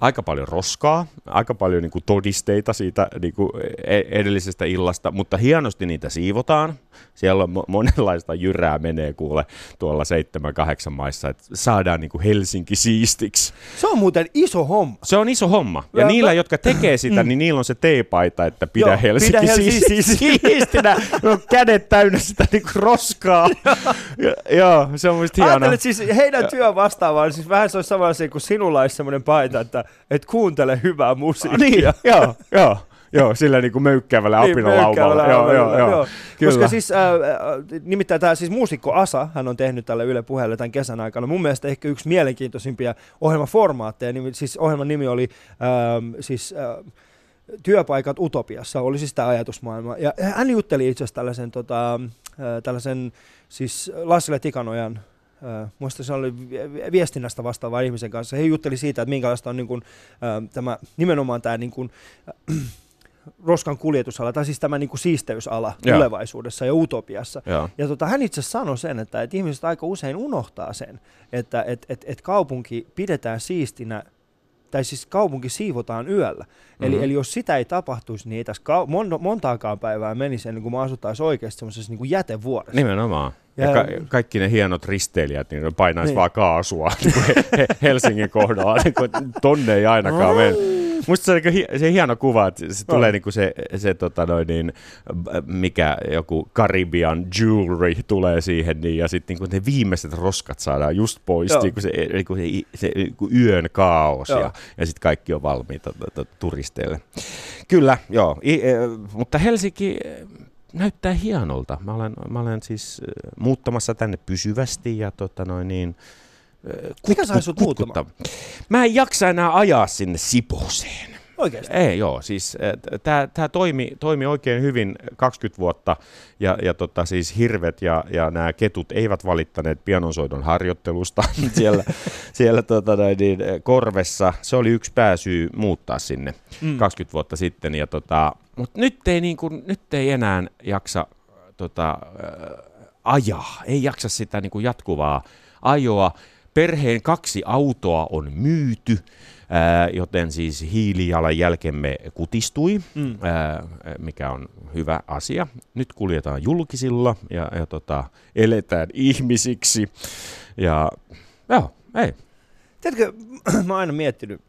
aika paljon roskaa, aika paljon niin kuin todisteita siitä niin kuin e-, edellisestä illasta, mutta hienosti niitä siivotaan. Siellä on monenlaista jyrää menee kuule tuolla 7-8 maissa, että saadaan niin kuin Helsinki siistiksi. Se on muuten iso homma. Se on iso homma. Ja, ja niillä, mä... jotka tekee sitä, niin niillä on se teepaita, että pidä Joo, Helsinki, pidä Helsinki siistinä. no, kädet täynnä sitä niin kuin roskaa. Joo, se on musta hienoa. Ajattelet siis heidän työ vastaavaan, siis vähän se olisi sama asia kuin sinulla olisi semmoinen paita, että et kuuntele hyvää musiikkia. Niin, joo, joo. Joo, sillä niin kuin möykkäävällä niin, apinalaumalla. Joo, joo, joo, joo. Kyllä. Koska siis, äh, nimittäin tämä siis muusikko Asa, hän on tehnyt tälle Yle puheelle tämän kesän aikana. Mun mielestä ehkä yksi mielenkiintoisimpia ohjelmaformaatteja. Niin, siis ohjelman nimi oli äh, siis, äh, Työpaikat Utopiassa, oli siis tämä ajatusmaailma. Ja hän jutteli itse asiassa tällaisen, tota, äh, tällaisen siis Lassile Tikanojan äh, muista se oli viestinnästä vastaava ihmisen kanssa. He jutteli siitä, että minkälaista on niin kuin, äh, tämä, nimenomaan tämä niin kuin, äh, roskan kuljetusala, tai siis tämä niin kuin siisteysala ja. tulevaisuudessa ja utopiassa. Ja, ja tota, hän itse sanoi sen, että, että ihmiset aika usein unohtaa sen, että et, et, et kaupunki pidetään siistinä tai siis kaupunki siivotaan yöllä. Mm-hmm. Eli, eli jos sitä ei tapahtuisi, niin ei tässä ka- mon- montaakaan päivää menisi ennen kuin me asuttaisiin oikeasti semmoisessa niin jätevuoressa. Nimenomaan. Ja, ja ka- kaikki ne hienot risteilijät, niin ne painaisi niin. vaan kaasua niin Helsingin kohdalla, niin tonne ei ainakaan mene. Musta se on niin se hieno kuva, että se tulee no. niin kuin se, se tota noin niin, mikä joku Caribbean jewelry tulee siihen, niin, ja sitten niin ne viimeiset roskat saadaan just pois, niin kuin se, niin kuin se, se niin kuin yön kaos, joo. ja, ja sitten kaikki on valmiita turisteille. Kyllä, joo, I, e, mutta Helsinki näyttää hienolta. Mä olen, mä olen siis muuttamassa tänne pysyvästi ja tota noin niin, Kut, Mikä sai sut muuttamaan? Mä en jaksa enää ajaa sinne Siposeen. Oikeasti? Ei, joo. Siis tämä toimi, toimi oikein hyvin 20 vuotta ja, ja tota, siis hirvet ja, ja nämä ketut eivät valittaneet pianonsoidon harjoittelusta siellä, siellä tota, niin, korvessa. Se oli yksi pääsyy muuttaa sinne mm. 20 vuotta sitten. Ja, tota, mutta nyt ei, niin kuin, nyt ei enää jaksa tota, ajaa, ei jaksa sitä niin kuin jatkuvaa ajoa. Perheen kaksi autoa on myyty, ää, joten siis hiilijalanjälkemme kutistui, mm. ää, mikä on hyvä asia. Nyt kuljetaan julkisilla ja, ja tota, eletään ihmisiksi. Ja joo, ei. Tiedätkö, mä oon aina miettinyt,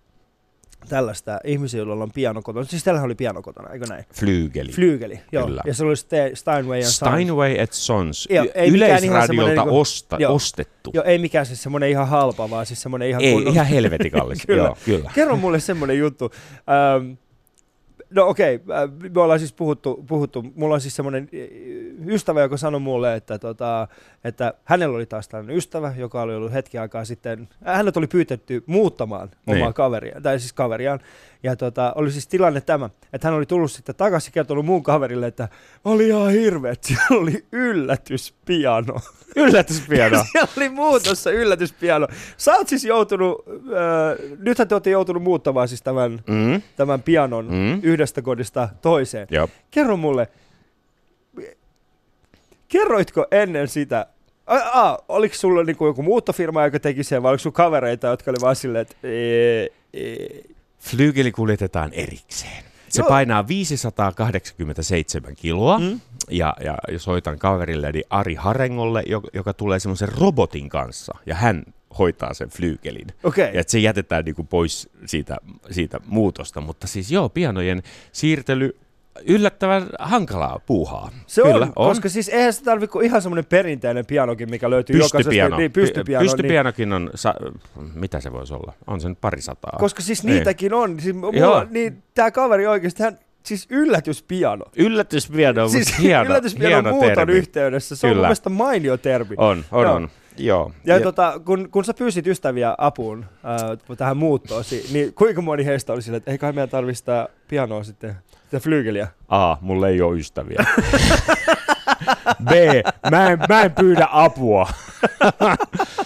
tällaista ihmisiä, joilla on piano kotona. Siis tällähän oli piano kotona, eikö näin? Flygeli. Flygeli, joo. Kyllä. Ja se oli Ste- Steinway and Sons. Steinway et Sons. Joo, ei Yleisradiolta niinku- osta, joo. ostettu. Joo, ei mikään siis semmoinen ihan halpa, vaan siis semmoinen ihan Ei, kunnon- ihan helvetin kallis. Kyllä. Joo, kyllä. Kerro mulle semmoinen juttu. Ähm, no okei, okay, me ollaan siis puhuttu, puhuttu, mulla on siis semmoinen ystävä, joka sanoi mulle, että, tota, että hänellä oli taas tällainen ystävä, joka oli ollut hetki aikaa sitten, äh, hänet oli pyytetty muuttamaan Niin. omaa kaveria, tai siis kaveriaan, ja tota, oli siis tilanne tämä, että hän oli tullut sitten takaisin kertonut muun kaverille, että oli ihan hirveä, että siellä oli yllätyspiano. Yllätyspiano. Siellä oli muutossa yllätyspiano. Sä oot siis joutunut, äh, nythän te olette joutunut muuttamaan siis tämän, Mm, tämän pianon mm. yhdestä kodista toiseen. Joo. Kerro mulle, kerroitko ennen sitä, a, a, oliko sulla niinku joku muuttofirma, joka teki sen, vai oliko sulla kavereita, jotka oli vaan silleen, että ee, ee. Flygeli kuljetetaan erikseen. Se Joo. painaa 587 kiloa. Mm? Ja, ja soitan kaverilleni Ari Harengolle, joka, joka tulee semmoisen robotin kanssa. Ja hän hoitaa sen flyykelin. Okei. Ja että se jätetään niinku pois siitä, siitä muutosta. Mutta siis joo, pianojen siirtely yllättävän hankalaa puuhaa. Se Kyllä, on, koska siis eihän se tarvitse kuin ihan semmoinen perinteinen pianokin, mikä löytyy Pystypiano. jokaisesta. Niin, pystypiano. Py- niin, Pystypianokin on, sa- mitä se voisi olla? On se nyt parisataa. koska siis Niin. niitäkin on. Siis mulla, niin, tämä kaveri oikeasti, hän, siis yllätyspiano. Yllätyspiano, siis mutta hieno, yllätyspianon hieno muuton termi. yhteydessä. Se on mun Kyllä. mielestä mainio termi. On, on, Joo. on. Joo. Ja, ja tota, kun, kun sä pyysit ystäviä apuun äh, tähän muuttoon, niin kuinka moni heistä oli silleen, että ei kai meidän tarvitse sitä pianoa sitten, sitä flyygeliä? A, mulla ei ole ystäviä. B, mä en, mä en pyydä apua.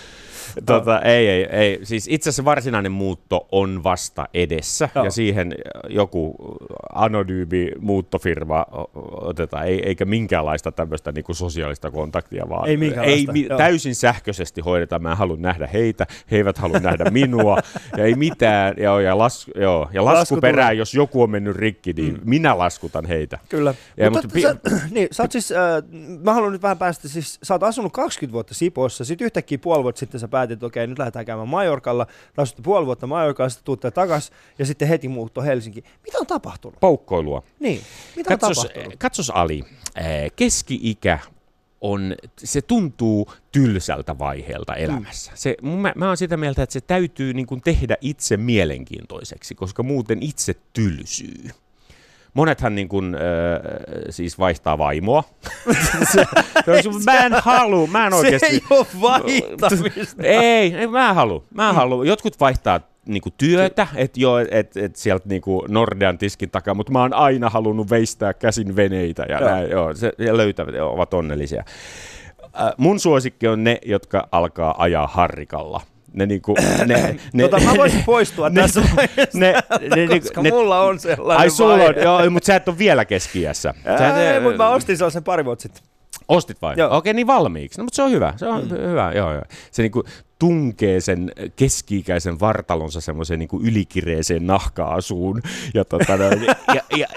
tota, ei, ei, ei. Siis itse asiassa varsinainen muutto on vasta edessä Joo. ja siihen joku anonyymi muuttofirma otetaan, ei, eikä minkäänlaista tämmöistä niinku sosiaalista kontaktia, vaan Ei ei, joo. täysin sähköisesti hoidetaan. Mä en halua nähdä heitä, he eivät halua nähdä minua ja ei mitään. Joo, ja, las, joo, ja lasku, tulee. jos joku on mennyt rikki, niin mm. minä laskutan heitä. Kyllä. Ja, mutta mutta sä, niin, sä oot siis, äh, mä haluan nyt vähän päästä, siis sä oot asunut 20 vuotta Sipossa, sitten yhtäkkiä puoli vuotta sitten sä päätit, että okei, nyt lähdetään käymään Majorkalla, te asutte puoli vuotta Majorkalla, sitten tuutte takas ja sitten heti muutto Helsinkiin. Mitä on tapahtunut? Poukkoilua. Niin, mitä on Katsos, tapahtunut? katsos Ali, äh, keski-ikä on, se tuntuu tylsältä vaiheelta elämässä. Se, mä, mä oon sitä mieltä, että se täytyy niin kuin tehdä itse mielenkiintoiseksi, koska muuten itse tylsyy. Monethan niin kuin, äh, siis vaihtaa vaimoa. se, se on, mä en halua, mä en oikeasti... Se ei ole vaihtamista. Ei, ei mä en halua. Mä en halua. Jotkut vaihtaa niinku työtä, että joo, et, et sieltä niinku Nordean tiskin takaa, mutta mä oon aina halunnut veistää käsin veneitä ja Joo. näin, joo, se, ja löytävät ovat onnellisia. Äh, mun suosikki on ne, jotka alkaa ajaa harrikalla. Ne niinku, ne, ne, tota, mä voisin poistua ne- tässä vaiheessa, ne, ne, ne, koska ne, mulla on sellainen Ai sulla on, joo, mutta sä et ole vielä keski-iässä. Sä et- Ei, mutta mä ostin sellaisen pari vuotta sitten. Ostit vai? Joo. Okei, niin valmiiksi. No, mutta se on hyvä. Se on mm. hyvä, joo, joo. Se niinku tunkee sen keski-ikäisen vartalonsa semmoiseen niinku ylikireeseen nahka-asuun. Ja, tota, no, ja, ja, ja,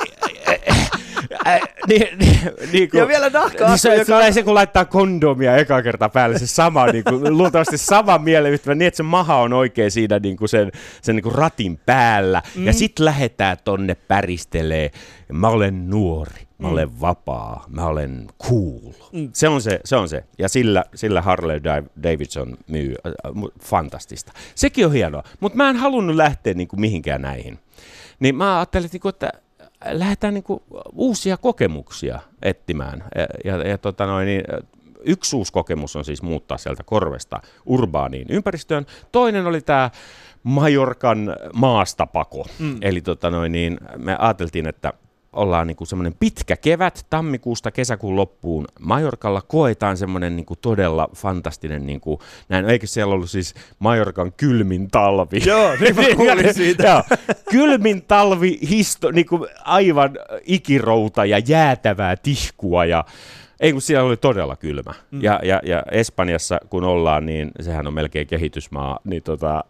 ja, niin, niin, niin kuin, Ja vielä nahka-asu, niin se, joka- se, kun laittaa kondomia eka kertaa päälle, se sama, niin kuin, luultavasti sama mieleyhtymä, niin että se maha on oikein siinä niin kuin sen, sen niin kuin ratin päällä. Mm. Ja sit lähetään tonne päristelee. Mä olen nuori, mä olen vapaa, mä olen cool. Mm. Se on se, se on se. Ja sillä, sillä Harley Dav- Davidson myy äh, fantastista. Sekin on hienoa, mutta mä en halunnut lähteä niin kuin mihinkään näihin. Niin mä ajattelin, että että lähdetään niin kuin uusia kokemuksia etsimään. Ja, ja, ja tota noin, niin, yksi uusi kokemus on siis muuttaa sieltä korvesta urbaaniin ympäristöön. Toinen oli tämä Majorkan maastapako. Mm. Eli tota noin, niin, me ajateltiin, että ollaan niinku semmoinen pitkä kevät, tammikuusta kesäkuun loppuun Majorkalla koetaan semmoinen niinku todella fantastinen, niinku, näin, eikö siellä ollut siis Majorkan kylmin talvi? Joo, niin mä kuulin siitä. Joo. Kylmin talvi, histo, niinku aivan ikirouta ja jäätävää tihkua ja ei kun siellä oli todella kylmä. Mm. Ja, ja, ja Espanjassa kun ollaan, niin sehän on melkein kehitysmaa, niin tota, äh,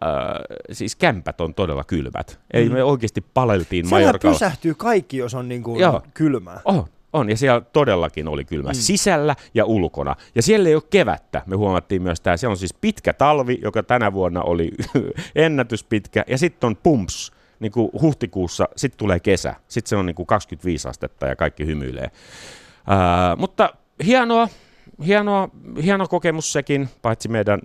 siis kämpät on todella kylmät. Eli Mm. me oikeasti paleltiin Siellä Majorkalla. pysähtyy kaikki, jos on niin kuin Joo. kylmää. Oh, on, ja siellä todellakin oli kylmä, mm. sisällä ja ulkona. Ja siellä ei ole kevättä, me huomattiin myös tämä. Siellä on siis pitkä talvi, joka tänä vuonna oli ennätyspitkä, ja sitten on pumps, niin kuin huhtikuussa, sitten tulee kesä, sitten se on niin kuin 25 astetta ja kaikki hymyilee. Ää, mutta hienoa, hienoa, hieno kokemus sekin, paitsi meidän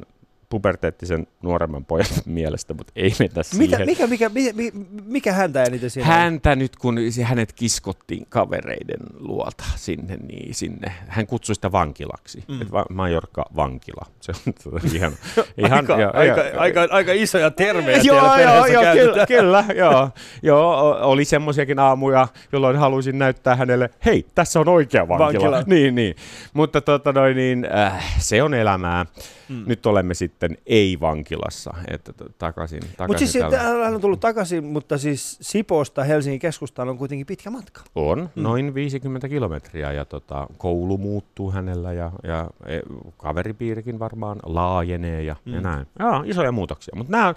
puberteettisen nuoremman pojan mielestä, mutta ei mennä siihen. Mitä, mikä, mikä, mikä, mikä häntä eniten siinä on? Häntä nyt, kun hänet kiskottiin kavereiden luolta sinne, niin sinne. Hän kutsui sitä vankilaksi. Mm. Majorka vankila. Se on ihan, ihan aika, ja- aika, ja- aika, aika isoja termejä Joo, joo, joo, kyllä, kyllä, joo. joo, oli semmoisiakin aamuja, jolloin halusin näyttää hänelle, hei, tässä on oikea vankila. Vankila. Niin, niin. Mutta tota noin, niin, äh, se on elämää. Mm. Nyt olemme sitten ei-vankilassa, että takaisin, takaisin Mutta siis tällä- hän on tullut takaisin, mutta siis Sipoosta Helsingin keskustaan on kuitenkin pitkä matka. On, noin 50 kilometriä ja tota, koulu muuttuu hänellä ja, ja e, kaveripiirikin varmaan laajenee ja, mm. ja näin. Joo, isoja muutoksia, mutta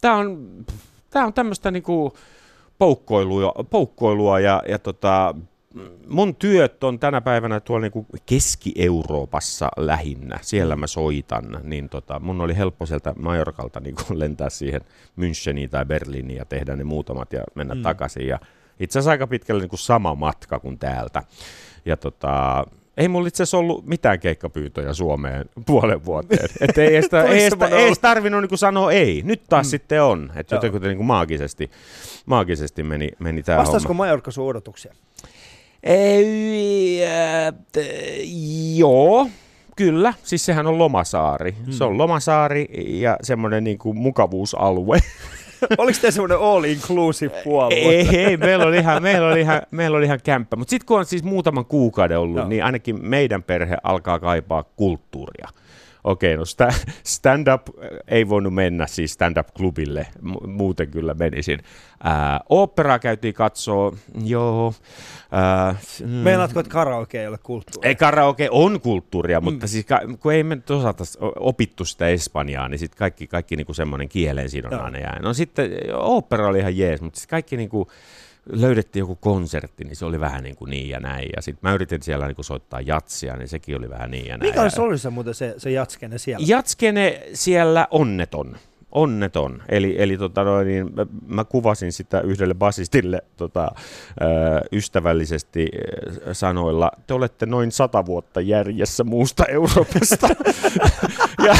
tämä on, tää on tämmöistä niinku poukkoilua, poukkoilua ja, ja tota, mun työt on tänä päivänä tuolla niinku Keski-Euroopassa lähinnä, siellä mä soitan, niin tota, mun oli helppo sieltä Majorkalta niinku lentää siihen Müncheniin tai Berliiniin ja tehdä ne muutamat ja mennä mm. takaisin. Ja itse asiassa aika pitkälle niinku sama matka kuin täältä. Ja tota, ei mulla itse asiassa ollut mitään keikkapyyntöjä Suomeen puolen vuoteen. Et ei edes, edes, edes tarvinnut niinku sanoa ei. Nyt taas Mm. mm. sitten on. Että jotenkin niinku maagisesti, maagisesti meni, meni tämä Vastaisiko. Majorka sun odotuksia? Ei, äh, joo, kyllä. Siis sehän on Lomasaari. Hmm. Se on Lomasaari ja semmoinen niinku mukavuusalue. Oliko te semmoinen all inclusive puolue? ei, ei, meillä oli ihan, meillä oli ihan, meillä oli ihan kämppä. Mutta sitten kun on siis muutaman kuukauden ollut, Joo. niin ainakin meidän perhe alkaa kaipaa kulttuuria. Okei, no sta- stand-up äh, ei voinut mennä siis stand-up-klubille, Mu- muuten kyllä menisin. Ää, oopperaa käytiin katsoa, joo. Ää, mm, Meinaatko, että karaoke ei ole kulttuuri? ei karaoke on kulttuuria, mutta siis kun ei me osata opittu sitä espanjaa, niin sitten kaikki, kaikki niinku semmoinen kielen sidonnainen jää. No sitten opera oli ihan jees, mutta sitten kaikki niinku, löydettiin joku konsertti, niin se oli vähän niin, kuin niin ja näin. Ja sitten mä yritin siellä niin kuin soittaa jatsia, niin sekin oli vähän niin ja näin. Mikä ja... se oli se muuten se, se jatskene siellä? Jatskene siellä onneton. Onneton. Eli, eli tota noin, niin mä, mä kuvasin sitä yhdelle basistille tota, ystävällisesti sanoilla, te olette noin sata vuotta järjessä muusta Euroopasta. ja,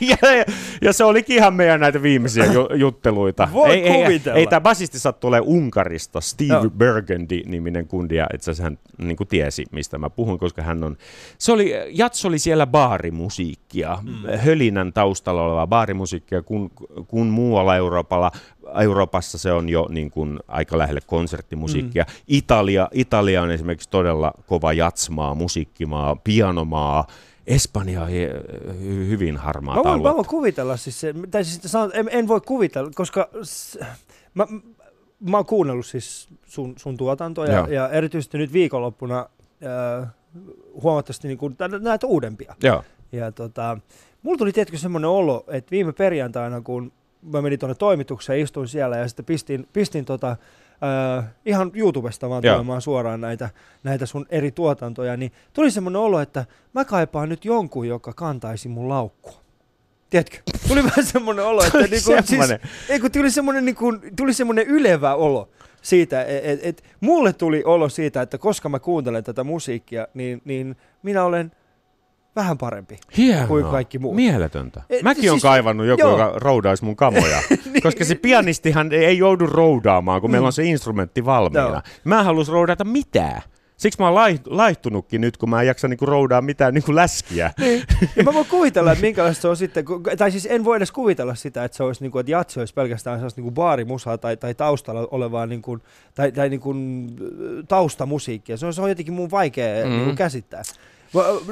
ja, ja, se olikin ihan meidän näitä viimeisiä ju, jutteluita. Voi ei, ei, kuvitella. ei tämä basisti saa tulee Unkarista, Steve Joo. Burgundy-niminen kundi, ja itse asiassa hän niin kuin tiesi, mistä mä puhun, koska hän on, se oli, Jats oli siellä baarimusiikkia, mm. hölinän taustalla olevaa baarimusiikkia, kun, kun muualla Euroopalla, Euroopassa se on jo niin kuin aika lähelle konserttimusiikkia. Mm. Italia, Italia on esimerkiksi todella kova jatsmaa, musiikkimaa, pianomaa, Espanja on hyvin harmaa Mä voin, mä voin kuvitella siis se, tai siis sanon, en, en voi kuvitella, koska s- mä, mä oon kuunnellut siis sun, sun tuotantoja Joo. ja erityisesti nyt viikonloppuna äh, huomattavasti niin kuin, näitä uudempia. Joo. Ja tota, mulla tuli tietenkin semmoinen olo, että viime perjantaina, kun mä menin tuonne toimitukseen, istuin siellä ja sitten pistin, pistin tota, äh, ihan YouTubesta vaan tulemaan suoraan näitä, näitä sun eri tuotantoja, niin tuli semmoinen olo, että mä kaipaan nyt jonkun, joka kantaisi mun laukkua. Tiedätkö? Tuli vähän semmoinen olo, että niinku, siis, ei, kun tuli semmoinen, niinku, tuli semmoinen ylevä olo siitä, että et, et, mulle tuli olo siitä, että koska mä kuuntelen tätä musiikkia, niin, niin minä olen vähän parempi. Hienoa. kuin kaikki muut. Mieletöntä. Et Mäkin siis- on kaivannut joku, joo. joka roudaisi mun kamoja. Koska se pianistihan ei joudu roudaamaan, kun meillä on se instrumentti valmiina. Joo. Mä en halus roudata mitään. Siksi mä oon lai- laihtunutkin nyt, kun mä en jaksa niinku roudaa mitään niinku läskiä. Ja mä voin kuvitella, että minkälaista se on sitten, tai siis en voi edes kuvitella sitä, että se olisi, niin kuin, että jatsi olisi pelkästään sellaista niin kuin baarimusaa tai, tai taustalla olevaa niin kuin, tai, tai niin kuin, äh, taustamusiikkia. Se on, se on jotenkin mun vaikea mm. niin Mm. kuin käsittää.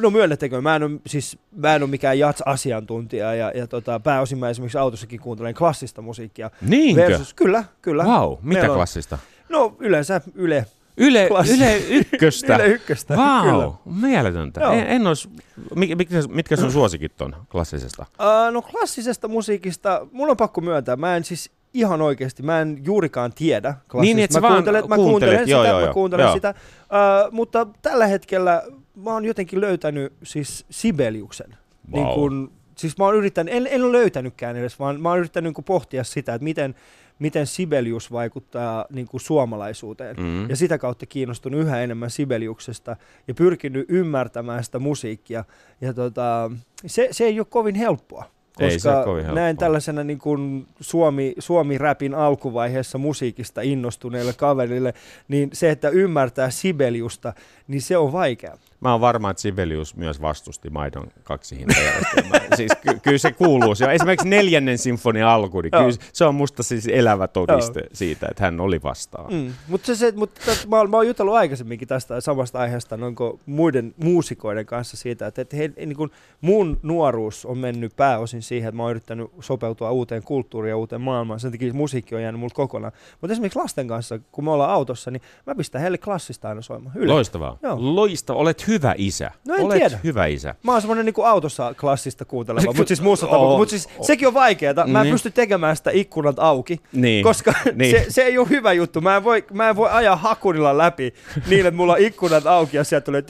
No myönnettekö, mä en ole, siis, mä en ole mikään jats-asiantuntija ja, ja tota, pääosin mä esimerkiksi autossakin kuuntelen klassista musiikkia. Niinkö? Versus, kyllä, kyllä. Wow, mitä Meillä on- klassista? No yleensä Yle, Yle, Klassi- Yle ykköstä. Yle ykköstä. Kyllä. Wow, mieletöntä. Joo. En, en ois, mitkä, mitkä, mitkä sun suosikit on klassisesta? Uh, no klassisesta musiikista, mun on pakko myöntää, mä en siis ihan oikeasti, mä en juurikaan tiedä klassista. Niin, että mä kuuntelen, mä kuuntelen sitä, joo, mä kuuntelen joo. sitä. Uh, mutta tällä hetkellä mä oon jotenkin löytänyt siis Sibeliuksen. Wow. Niin kun siis mä oon yrittänyt, en, en ole löytänytkään edes, vaan mä oon yrittänyt niin pohtia sitä, että miten, miten Sibelius vaikuttaa niin kuin suomalaisuuteen. Mm. Ja sitä kautta kiinnostunut yhä enemmän Sibeliuksesta ja pyrkinyt ymmärtämään sitä musiikkia. Ja tota, se, se ei ole kovin helppoa. Ei se Koska helppoa. näin tällaisena niin kuin Suomi, Suomi-räpin alkuvaiheessa musiikista innostuneelle kaverille, niin se, että ymmärtää Sibeliusta, niin se on vaikea. Mä oon varma, että Sibelius myös vastusti maidon kaksi hintajärjestelmää. siis ky- kyllä se kuuluu. Se on esimerkiksi neljännen sinfonian alku, niin kyllä se on musta siis elävä todiste siitä, että hän oli vastaan. Mm. Mutta se, se, tästä, mä, oon- mä oon jutellut aikaisemminkin tästä samasta aiheesta noin kuin muiden muusikoiden kanssa siitä, että, että he, niin kuin mun nuoruus on mennyt pääosin siihen, että mä oon yrittänyt sopeutua uuteen kulttuuriin ja uuteen maailmaan. Sen takia musiikki on jäänyt mulla kokonaan. Mutta esimerkiksi lasten kanssa, kun me ollaan autossa, niin mä pistän heille klassista aina soimaan. Yle. Loistavaa. Joo. Loistava. Olet hyvä isä. No en Olet tiedä. hyvä isä. Mä oon semmonen niinku autossa klassista kuunteleva, mutta siis muussa tapauksessa. Mutta siis sekin on vaikeaa. Mä en Niin. pysty tekemään sitä ikkunat auki, Niin. koska Niin. se, se ei ole hyvä juttu. Mä en voi, mä en voi ajaa hakunilla läpi niin, että mulla on ikkunat auki ja sieltä tulee...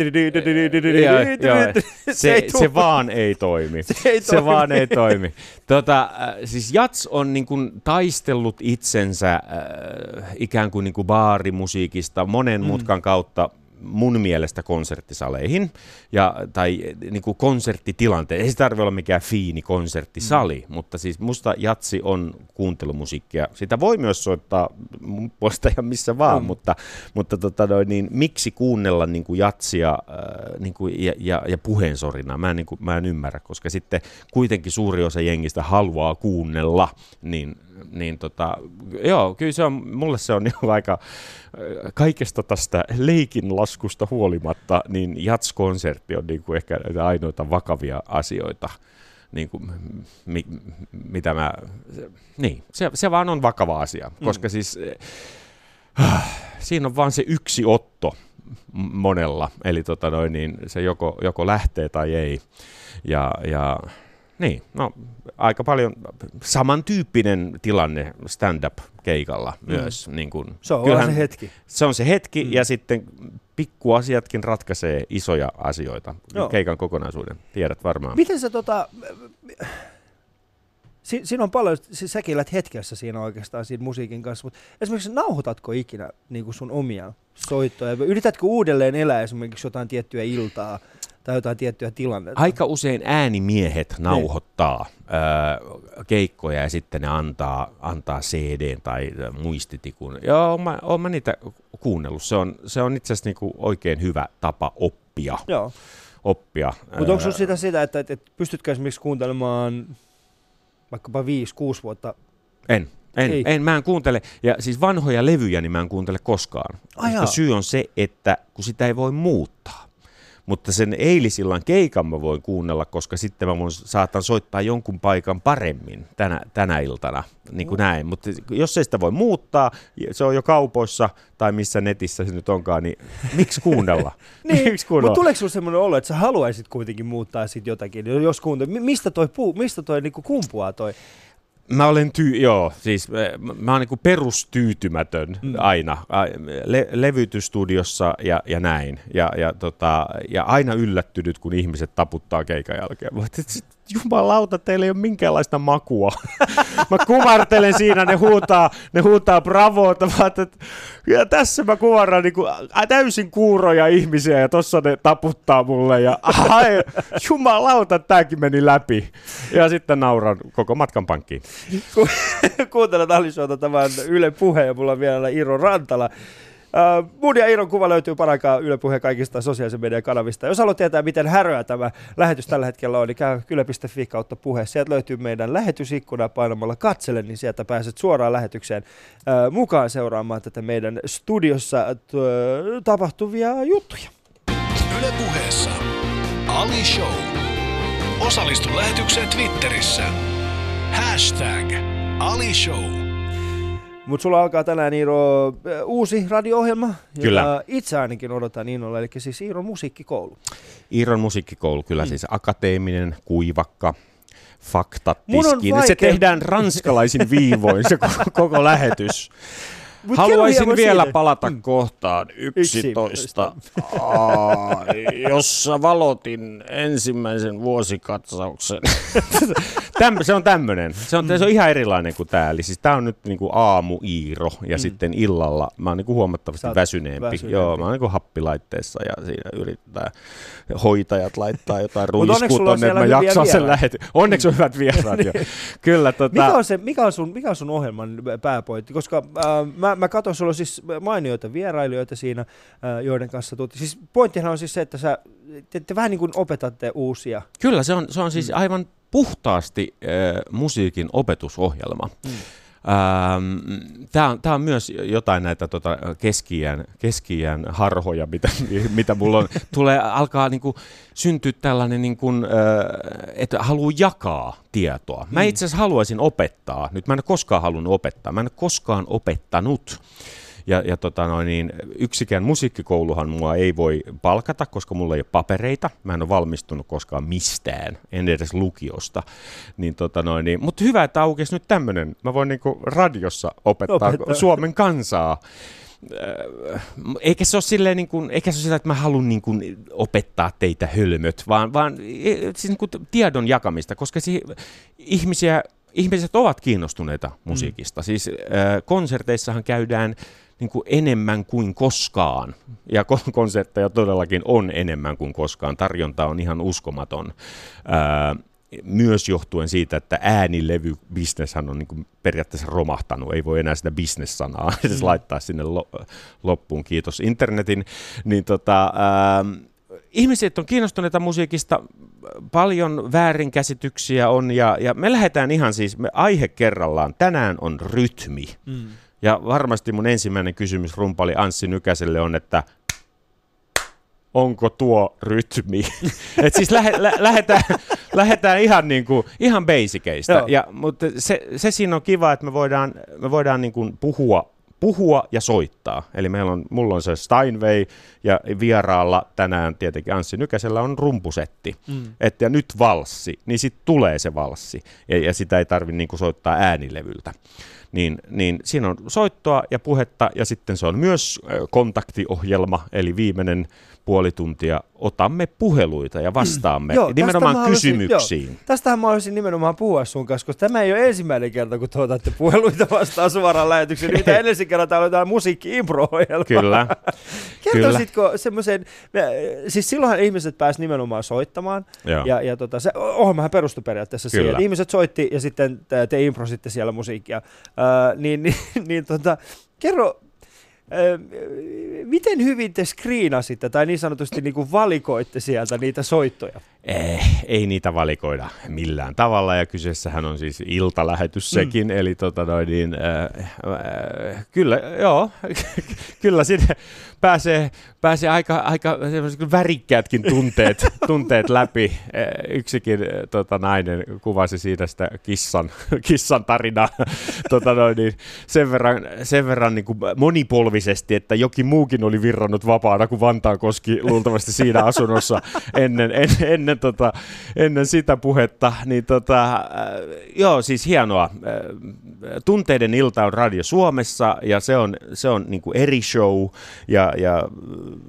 Se, se vaan ei toimi. Se ei se vaan ei toimi. Tota, äh, siis Jats on niin kuin taistellut itsensä äh, ikään kuin, niin kuin baarimusiikista monen Mm. mutkan kautta mun mielestä konserttisaleihin ja, tai niin kuin konserttitilanteen. Ei se tarvitse olla mikään fiini konserttisali, mm. mutta siis musta jatsi on kuuntelumusiikkia. Sitä voi myös soittaa mun puolesta ja missä vaan, Mm. mutta, mutta tota noin, niin, miksi kuunnella niin kuin jatsia äh, niin kuin, ja, ja, ja puheensorinaa? Mä en, niin kuin, mä en ymmärrä, koska sitten kuitenkin suuri osa jengistä haluaa kuunnella, niin, niin tota, joo, kyllä se on, mulle se on niin aika kaikesta tästä leikin laskusta huolimatta, niin jats-konsertti on niin kuin ehkä näitä ainoita vakavia asioita, niin kuin, mi, mitä mä, niin, se, se vaan on vakava asia, koska siis äh, siinä on vaan se yksi otto monella, eli tota noin, niin se joko, joko lähtee tai ei, ja, ja niin, no aika paljon samantyyppinen tilanne stand-up-keikalla myös. Niin kuin, Se on vaan se hetki. se on se hetki, Mm. mm. ja sitten pikkuasiatkin ratkaisee isoja asioita Joo. keikan kokonaisuuden. Tiedät varmaan. Miten se tota... Si- siinä on paljon, siis säkin elät hetkessä siinä oikeastaan siinä musiikin kanssa, mutta esimerkiksi nauhoitatko ikinä niin kuin sun omia soittoja? Yritätkö uudelleen elää esimerkiksi jotain tiettyä iltaa tai jotain tiettyä tilannetta? Aika usein äänimiehet nauhoittaa ö, keikkoja ja sitten ne antaa, antaa CD tai muistitikun. Joo, mä, oon mä niitä kuunnellut. Se on, se on itse asiassa niinku oikein hyvä tapa oppia. Joo, oppia. mutta onko sitä sitä, että, että, että pystytkö esimerkiksi kuuntelemaan vaikkapa 5-6 vuotta? En. En, Ei. en, mä en kuuntele, ja siis vanhoja levyjä, niin mä en kuuntele koskaan. Ai syy on se, että kun sitä ei voi muuttaa. Mutta sen eilisillan keikan mä voin kuunnella, koska sitten mä voin, saatan soittaa jonkun paikan paremmin tänä, tänä iltana, niin kuin näin. Mutta jos ei sitä voi muuttaa, se on jo kaupoissa tai missä netissä se nyt onkaan, niin miksi kuunnella? Niin, miksi kuunnella? mutta tuleeko sinulla semmoinen olo, että sä haluaisit kuitenkin muuttaa sit jotakin? Jos kuuntelet, mi- mistä toi, puu, mistä toi niinku kumpuaa toi? Mä olen tyy- joo, siis eh, mä, mä oon niinku perustyytymätön Mm. aina le- levytystudiossa ja, ja näin. Ja, ja, tota, ja aina yllättynyt, kun ihmiset taputtaa keikan jälkeen. Sit, jumalauta, teillä ei ole minkäänlaista makua. mä kumartelen siinä, ne huutaa, ne huutaa bravoota. Että ja tässä mä kuvaran niin täysin kuuroja ihmisiä ja tossa ne taputtaa mulle. Ja ai, jumalauta, tääkin meni läpi. Ja sitten nauran koko matkan pankkiin. Ku- Kuuntelet Alishowta tämän Yle Puheen ja mulla on vielä Iro Rantala. Uh, mun ja Iron kuva löytyy paraikaa Yle Puheen kaikista sosiaalisen median kanavista. Jos haluat tietää, miten häröä tämä lähetys tällä hetkellä on, niin käy yle.fi kautta puhe. Sieltä löytyy meidän lähetysikkuna painamalla katsele, niin sieltä pääset suoraan lähetykseen uh, mukaan seuraamaan tätä meidän studiossa t- tapahtuvia juttuja. Yle Puheessa Ali Show. Osallistu lähetykseen Twitterissä. Hashtag Ali Show. Mutta sulla alkaa tänään Iiro äh, uusi radio-ohjelma, Kyllä. jota itse ainakin odotan innolla, eli siis Iiro musiikkikoulu. Iiron musiikkikoulu, kyllä siis akateeminen, kuivakka, faktat. Se tehdään ranskalaisin viivoin, se koko, koko lähetys. Mut Haluaisin vielä siitä. palata Mm. kohtaan 11, Aa, jossa valotin ensimmäisen vuosikatsauksen. Täm, se on tämmöinen. Se on, se on ihan erilainen kuin tämä. Eli siis tämä on nyt niinku aamu-iiro ja Mm. sitten illalla mä oon niinku huomattavasti väsyneempi. väsyneempi. Joo, mä oon niinku happilaitteessa ja siinä yrittää hoitajat laittaa jotain ruiskua tonne, että mä jaksan sen lähety. Onneksi on hyvät vieraat jo. Kyllä, tota, Mikä on, se, mikä, on sun, mikä on sun ohjelman pääpointti? Koska äh, mä, mä katson, sulla on siis mainioita vierailijoita siinä, äh, joiden kanssa tuut. Siis pointtihan on siis se, että sä te, te vähän niin kuin opetatte uusia. Kyllä, se on, se on siis Mm. aivan puhtaasti äh, musiikin opetusohjelma. Mm. Tämä on, tää on myös jotain näitä tota, keski-iän, keski-iän harhoja, mitä, mitä mulla on. Tulee, alkaa niinku, syntyä tällainen, niinku, äh, että haluaa jakaa tietoa. Mä Mm. itse asiassa haluaisin opettaa. Nyt mä en ole koskaan halunnut opettaa. Mä en ole koskaan opettanut. Ja, ja tota noin, niin yksikään musiikkikouluhan mua ei voi palkata, koska mulla ei ole papereita. Mä en ole valmistunut koskaan mistään, en edes lukiosta. Niin, tota noin, niin, mutta hyvä, että aukesi nyt tämmöinen. Mä voin niinku radiossa opettaa, Opettaa. Suomen kansaa. Äh, Eikä se ole silleen, niin kuin, eikä se ole sillä, että mä haluan niin kuin, opettaa teitä hölmöt, vaan, vaan eh, siis niin kuin tiedon jakamista, koska si, ihmisiä, ihmiset ovat kiinnostuneita musiikista. Mm. Siis äh, konserteissahan käydään niin kuin enemmän kuin koskaan, ja ko- konsertteja todellakin on enemmän kuin koskaan. Tarjonta on ihan uskomaton. Myös johtuen siitä, että äänilevybisneshän on niin kuin periaatteessa romahtanut. Ei voi enää sitä bisnessanaa edes Mm. laittaa sinne lo- loppuun, kiitos internetin. Niin tota, ähm, ihmiset on kiinnostuneita musiikista, paljon väärinkäsityksiä on, ja, ja me lähdetään ihan siis, me aihe kerrallaan, tänään on rytmi. Mm. Ja varmasti mun ensimmäinen kysymys rumpali Anssi Nykäselle on, että onko tuo rytmi? Et siis lähe, lä, lähdetään, lähdetään ihan, niin kuin, ihan basiceista. Joo. Ja, mutta se, se siinä on kiva, että me voidaan, me voidaan niin kuin puhua, puhua ja soittaa. Eli meillä on, mulla on se Steinway ja vieraalla tänään tietenkin Anssi Nykäsellä on rumpusetti. Mm. Että ja nyt valssi, niin sitten tulee se valssi. Ja, ja sitä ei tarvitse niinku soittaa äänilevyltä. Niin, niin siinä on soittoa ja puhetta ja sitten se on myös kontaktiohjelma, eli viimeinen puoli tuntia otamme puheluita ja vastaamme Joo, tästä nimenomaan haluaisin- kysymyksiin. Tästähän mä olisin nimenomaan puhua sun kanssa, koska tämä ei ole ensimmäinen kerta, kun tuotatte puheluita vastaan suoraan lähetykseen. Nimittäin edellisen kerran täällä tämä musiikki impro Kyllä. Kertoisitko semmoisen, siis silloinhan ihmiset pääsivät nimenomaan soittamaan, Joo. ja, ja tota, se ohjelmahan perustui periaatteessa siihen, Kyllä. että ihmiset soitti ja sitten te, te imprositte siellä musiikkia. Ää, niin, niin, niin tota, kerro, miten hyvin te screenasitte tai niin sanotusti niin kuin valikoitte sieltä niitä soittoja? Eh, ei niitä valikoida millään tavalla, ja kyseessähän on siis iltalähetys sekin, mm. eli tota noin, niin, äh, äh, kyllä, joo, kyllä sinne pääsee, pääsee aika, aika värikkäätkin tunteet, tunteet läpi. Eh, Yksikin tota, nainen kuvasi siitä sitä kissan, kissan tarinaa tota noin, niin sen verran, sen verran niin kuin monipolvisesti, että jokin muukin oli virrannut vapaana kuin Vantaankoski luultavasti siinä asunnossa ennen, en, ennen, tota, ennen sitä puhetta. Niin tota, äh, joo, siis hienoa. Äh, Tunteiden ilta on Radio Suomessa ja se on, se on niin kuin eri show ja, ja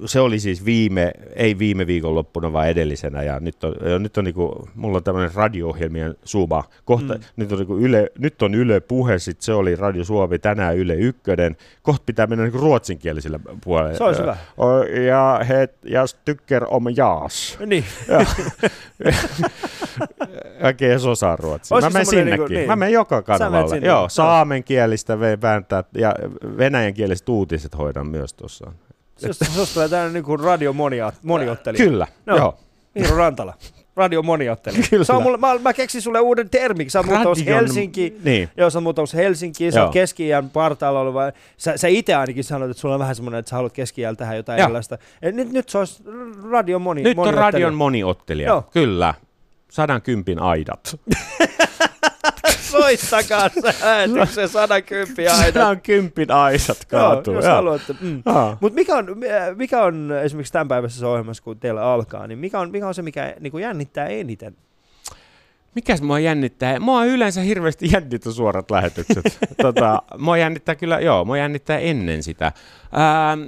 se oli siis viime, ei viime viikonloppuna vaan edellisenä ja nyt on, ja nyt on niin kuin, mulla on tämmöinen radio-ohjelmien suma. Kohta, Mm. nyt, on niin kuin yle, nyt on Yle Puhe, sit se oli Radio Suomi, tänään Yle Ykkönen. Kohta pitää mennä niin ruotsinkielisellä puolella. Se olisi hyvä. Jag, het, jag tycker om jas. Niin. Ja. Oikein edes osaa ruotsia. Olisiko Mä menen sinnekin. niinku- niin. Mä menen joka kanavalle. Joo, saamenkielistä vääntää ja venäjänkieliset uutiset hoidan myös tuossa. Susta, tulee tämmöinen niin kuin radio moniottelija. Kyllä, Joo. joo. Iiro Rantala. Radio moniottelija. Kyllä. Se on mulle, mä, mä, keksin sulle uuden termin. Sä oot muuttamassa Helsinki. Niin. Joo, sä oot muuttamassa Helsinkiin. Sä oot keski-iän partaalla ollut. Vai, sä, sä itse ainakin sanoit, että sulla on vähän semmoinen, että sä haluat keski tähän jotain Joo. erilaista. Et nyt, nyt se olisi radio moni, Nyt on radion moniottelija. Joo. Kyllä. Sadan kympin aidat. Soittakaa se äänityksen 110 aina. Sadan kympin aidat Joo, kaatuu. jos haluatte. Mm. Mutta mikä on, mikä on esimerkiksi tämän päiväisessä ohjelmassa, kun teillä alkaa, niin mikä on, mikä on se, mikä niin kuin jännittää eniten? Mikäs mua jännittää? Mua yleensä hirveästi jännitä suorat lähetykset. tota, mua jännittää kyllä, joo, mua jännittää ennen sitä. Ää,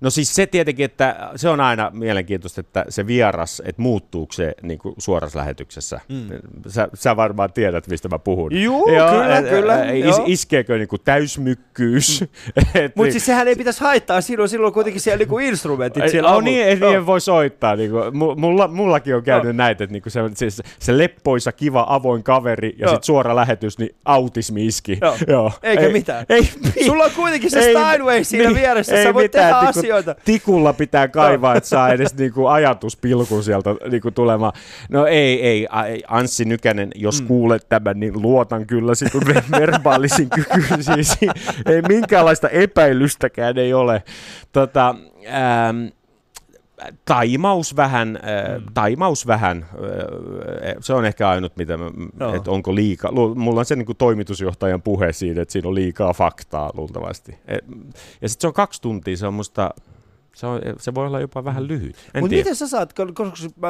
No siis se tietenkin, että se on aina mielenkiintoista, että se vieras, että muuttuuko se niin kuin suorassa lähetyksessä. Mm. Sä, sä varmaan tiedät, mistä mä puhun. Juu, joo, kyllä, ä, kyllä. Is, iskeekö niin kuin täysmykkyys? Mm. Mutta siis sehän ei pitäisi haittaa, silloin, silloin kuitenkin siellä niin instrumentit siellä on. Niin, ei, niin voi soittaa. Niin kuin, mulla, mullakin on käynyt no. näitä, että niin kuin se, se, se leppoisa, kiva, avoin kaveri ja sitten suora lähetys, niin autismi iski. Joo. joo. Eikä ei, mitään. Ei, Sulla on kuitenkin se Steinway siinä niin, vieressä, sä voit tehdä niin asioita. Tikulla pitää kaivaa, että saa edes niinku ajatuspilkun sieltä niinku tulemaan. No ei, ei, Anssi Nykänen, jos mm. kuulet tämän, niin luotan kyllä sinun verbaalisiin kykyisiin. ei minkäänlaista epäilystäkään ei ole. Tota, ähm, taimaus vähän, mm. taimaus vähän, se on ehkä ainut, mitä mä, no. että onko liikaa, mulla on se niin kuin toimitusjohtajan puhe siitä, että siinä on liikaa faktaa luultavasti. Ja sitten se on kaksi tuntia, se on musta, se, on, se voi olla jopa vähän lyhyt. Mutta miten sä saat, koska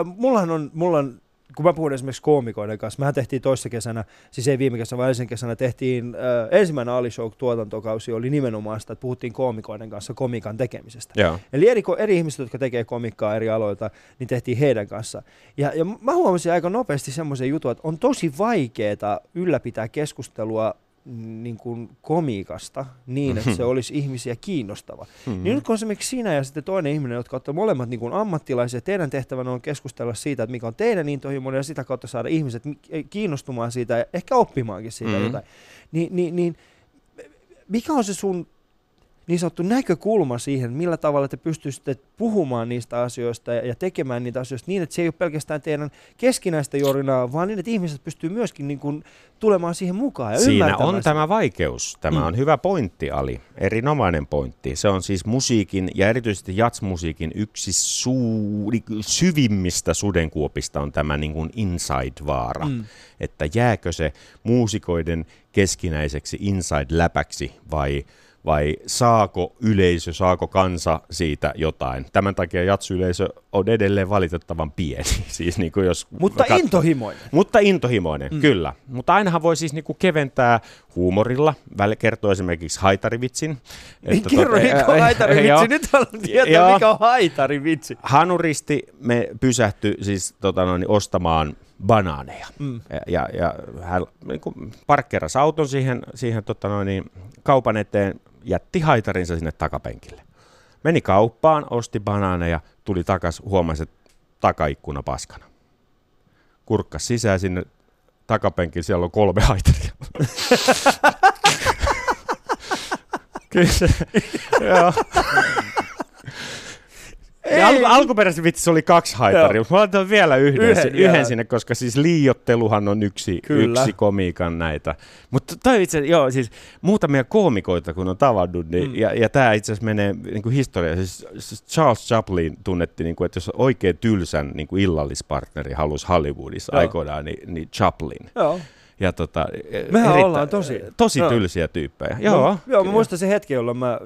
mullahan on, mulla on kun mä puhun esimerkiksi koomikoiden kanssa, mehän tehtiin toissa kesänä, siis ei viime kesänä, vaan ensin kesänä tehtiin, äh, ensimmäinen Ali Show-tuotantokausi oli nimenomaan sitä, että puhuttiin koomikoiden kanssa komikan tekemisestä. Joo. Eli eri, eri ihmiset, jotka tekee komikkaa eri aloilta, niin tehtiin heidän kanssa. Ja, ja mä huomasin aika nopeasti semmoisen jutun, että on tosi vaikeaa ylläpitää keskustelua niin kuin komiikasta niin, että se olisi ihmisiä kiinnostava. Mm-hmm. Niin nyt kun esimerkiksi sinä ja sitten toinen ihminen, jotka ovat molemmat niin kuin ammattilaisia, teidän tehtävänä on keskustella siitä, että mikä on teidän intohimo ja sitä kautta saada ihmiset kiinnostumaan siitä ja ehkä oppimaankin siitä mm-hmm. jotain. Ni, niin, niin, mikä on se sun niin sanottu näkökulma siihen, millä tavalla te pystyisitte puhumaan niistä asioista ja, tekemään niitä asioista niin, että se ei ole pelkästään teidän keskinäistä jorinaa, vaan niin, että ihmiset pystyy myöskin niin kuin tulemaan siihen mukaan ja Siinä on sitä. tämä vaikeus. Tämä mm. on hyvä pointti, Ali. Erinomainen pointti. Se on siis musiikin ja erityisesti jatsmusiikin yksi suuri, syvimmistä sudenkuopista on tämä niin kuin inside-vaara. Mm. Että jääkö se muusikoiden keskinäiseksi inside-läpäksi vai – vai saako yleisö, saako kansa siitä jotain. Tämän takia jatsuyleisö on edelleen valitettavan pieni. siis niin kuin jos Mutta kat... intohimoinen. Mutta intohimoinen, mm. kyllä. Mutta ainahan voi siis niin kuin keventää huumorilla, väl kertoo esimerkiksi haitarivitsin. Niin kerro, tota, mikä on haitarivitsi. Nyt haluan tietää, mikä on haitarivitsi. Hanuristi me pysähtyi siis tota noin, ostamaan banaaneja. Mm. Ja, ja, ja hän niin parkkeerasi auton siihen, siihen tota noin, niin, kaupan eteen, jätti haitarinsa sinne takapenkille. Meni kauppaan, osti banaaneja, tuli takas, huomasi, että takaikkuna paskana. Kurkkas sisään sinne takapenkille, siellä on kolme haitaria. Kyllä se. Ei. Al- alkuperäisen vitsi oli kaksi haitaria, mutta mä laitan vielä yhden, yhden, yhden sinne, koska siis liiotteluhan on yksi, yksi komiikan näitä. Mutta toi itse, joo, siis muutamia koomikoita kun on tavannut, niin, mm. ja, ja tämä itse asiassa menee niin kuin historiaan. Siis, siis Charles Chaplin tunnettiin, niin kuin, että jos oikein tylsän niin kuin illallispartneri halusi Hollywoodissa joo. aikoinaan, niin, niin Chaplin. Joo. Ja tota, Mehän eritä, ollaan tosi... Tosi no. tylsiä tyyppejä. Joo, no, joo mä muistan se hetki, jolloin mä,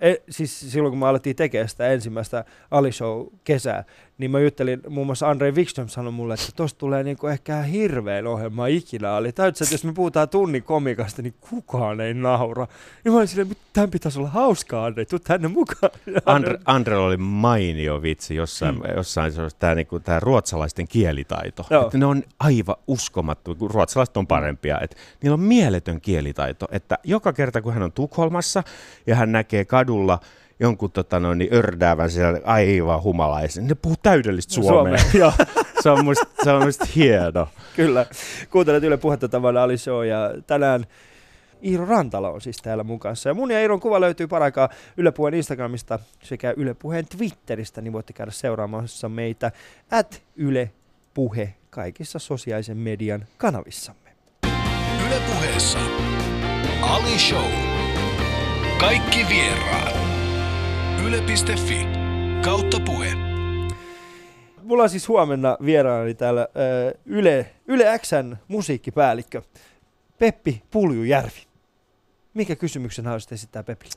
e, siis silloin kun mä alettiin tekemään sitä ensimmäistä Ali Show kesää, niin mä juttelin, muun muassa Andre Wikström sanoi mulle, että tosta tulee niinku ehkä hirveän ohjelma ikinä oli. Täytyy, että jos me puhutaan tunnin komikasta, niin kukaan ei naura. Niin mä olin silleen, että tämän pitäisi olla hauskaa, Andre, tuu tänne mukaan. Andre, Andre oli mainio vitsi jossain, hmm. jossain se tämä niinku, tää ruotsalaisten kielitaito. Että ne on aivan uskomattu, kun ruotsalaiset on parempia. Että niillä on mieletön kielitaito, että joka kerta kun hän on Tukholmassa ja hän näkee kadulla – jonkun tota noin, niin ördäävän siellä aivan humalaisen. Ne puhuu täydellistä suomea. suomea. se on musta, se on musta hieno. Kyllä. Kuuntelet Yle Puhetta tavallaan Ali Show ja tänään Iiro Rantala on siis täällä mukaan. Ja mun ja Iiron kuva löytyy paraikaa Yle Puheen Instagramista sekä Yle Puheen Twitteristä, niin voitte käydä seuraamassa meitä at Yle Puhe kaikissa sosiaalisen median kanavissamme. Yle Puheessa Ali Show. Kaikki vieraat. Yle.fi kautta puhe. Mulla on siis huomenna vieraani täällä äh, Yle, Yle Xn musiikkipäällikkö Peppi Puljujärvi. Mikä kysymyksen haluaisit esittää Pepille?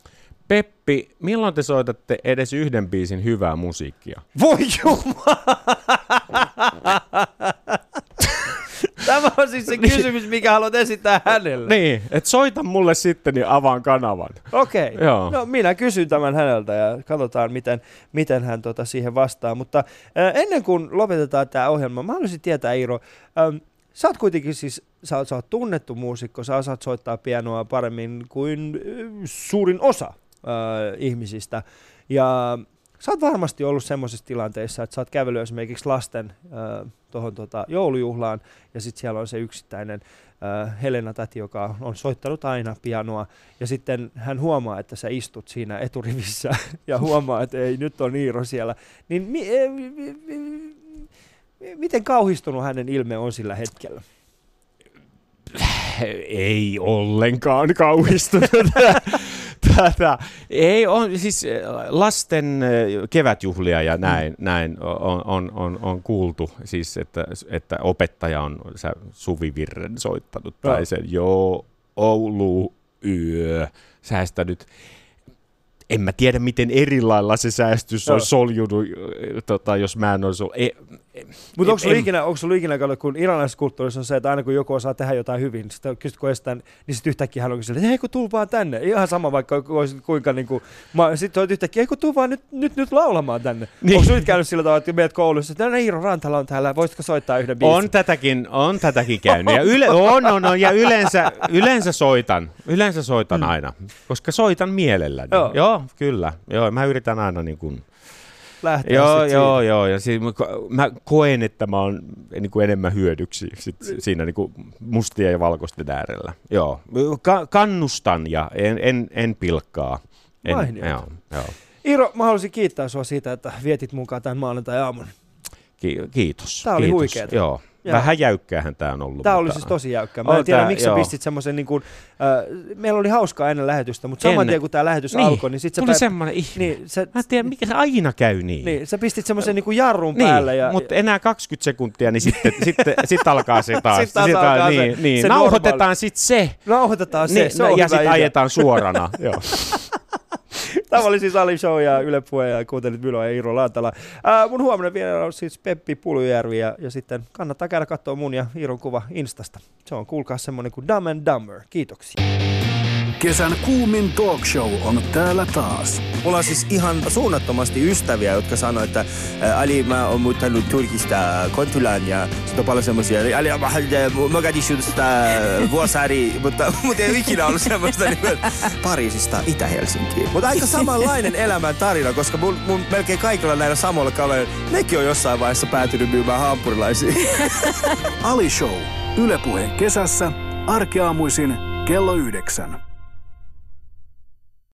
Peppi, milloin te soitatte edes yhden biisin hyvää musiikkia? Voi jumala! Tämä on siis se kysymys, mikä haluat esittää hänelle. Niin, että soita mulle sitten, niin avaan kanavan. Okei, okay. Joo. no minä kysyn tämän häneltä ja katsotaan, miten, miten hän tota siihen vastaa. Mutta äh, ennen kuin lopetetaan tämä ohjelma, mä haluaisin tietää, Iiro, ähm, sä oot kuitenkin siis, sä sä oot tunnettu muusikko, sä osaat soittaa pianoa paremmin kuin äh, suurin osa äh, ihmisistä. Ja sä oot varmasti ollut semmoisessa tilanteessa, että sä oot kävellyt esimerkiksi lasten äh, tuohon tota, joulujuhlaan, ja sitten siellä on se yksittäinen äh, Helena Täti, joka on soittanut aina pianoa, ja sitten hän huomaa, että sä istut siinä eturivissä, ja huomaa, että ei, nyt on Iiro siellä. Niin mi- eh, mi- mi- mi- miten kauhistunut hänen ilme on sillä hetkellä? Ei ollenkaan kauhistunut tätä. Ei on, siis eh, lasten eh, kevätjuhlia ja näin, mm. näin on, on, on, on, kuultu, siis että, että opettaja on sä Suvivirren soittanut tai no. sen joo, Oulu yö säästänyt en mä tiedä, miten eri se säästys no. olisi soljunut, tota, jos mä en olisi ollut. E, mutta onko sulla ikinä, onko sulla ikinä kun iranilaisessa kulttuurissa on se, että aina kun joku osaa tehdä jotain hyvin, sitten kysyt kun estään, niin sitten yhtäkkiä hän on kysynyt, että hei kun tuu vaan tänne. Ihan sama vaikka kuinka niin kuin, sitten olet yhtäkkiä, hei kun tuu vaan nyt, nyt, nyt laulamaan tänne. Niin. Onko nyt käynyt sillä tavalla, että meet koulussa, että no Iiro Rantala on täällä, voisitko soittaa yhden biisin? On tätäkin, on tätäkin käynyt. Ja yle, on, on, on, ja yleensä, yleensä soitan, yleensä soitan mm. aina, koska soitan mielelläni. Joo. Joo, kyllä. Joo, mä yritän aina niin kuin, lähteä Joo, joo, siinä. joo. Ja siinä, mä koen, että mä oon niin kuin enemmän hyödyksi sit siinä niin kuin mustien ja valkoisten äärellä. Joo. Ka- kannustan ja en, en, en pilkkaa. En, joo, joo. Iiro, mä haluaisin kiittää sua siitä, että vietit mukaan tämän maanantai-aamun. Ki- kiitos. Tämä oli huikeaa. Joo. Ja. Vähän jäykkäähän tämä on ollut. Tämä oli siis tosi jäykkä. Mä on en tiedä, tää, miksi joo. sä pistit semmoisen, niin kuin, äh, meillä oli hauskaa ennen lähetystä, mutta saman tien kun tämä lähetys niin. alkoi, niin sitten Tuli semmoinen ihme. Niin, se, Mä en tiedä, mikä se aina käy niin. Niin, sä pistit semmoisen niin kuin jarrun niin, päälle. Ja, mutta enää 20 sekuntia, niin sitten sitten sit alkaa se taas. sitten sit alkaa niin, se, niin. se Nauhoitetaan sitten se. Nauhoitetaan se, niin, se on Ja sitten ajetaan suorana. joo. Tämä oli siis Ali Show ja Yle Puhe ja kuuntelit Mylo ja Iiro Lantala. Ää, mun huomenna vielä on siis Peppi Pulujärvi ja, ja sitten kannattaa käydä katsoa mun ja Iiron kuva Instasta. Se on kuulkaa semmonen kuin Dumb and Dumber. Kiitoksia. Kesän kuumin talk show on täällä taas. Mulla on siis ihan suunnattomasti ystäviä, jotka sanoo, että Ali, mä oon muuttanut Turkista Kontulaan ja sitten on paljon semmoisia, Ali, mä Mogadishusta Vuosaari, mutta, mutta ei ikinä ollut semmoista niin Pariisista Itä-Helsinkiin. Mutta aika samanlainen elämän tarina, koska mun, mun melkein kaikilla näillä samoilla kavereilla, nekin on jossain vaiheessa päätynyt myymään hampurilaisia. Ali Show. Ylepuhe kesässä. Arkeaamuisin kello yhdeksän.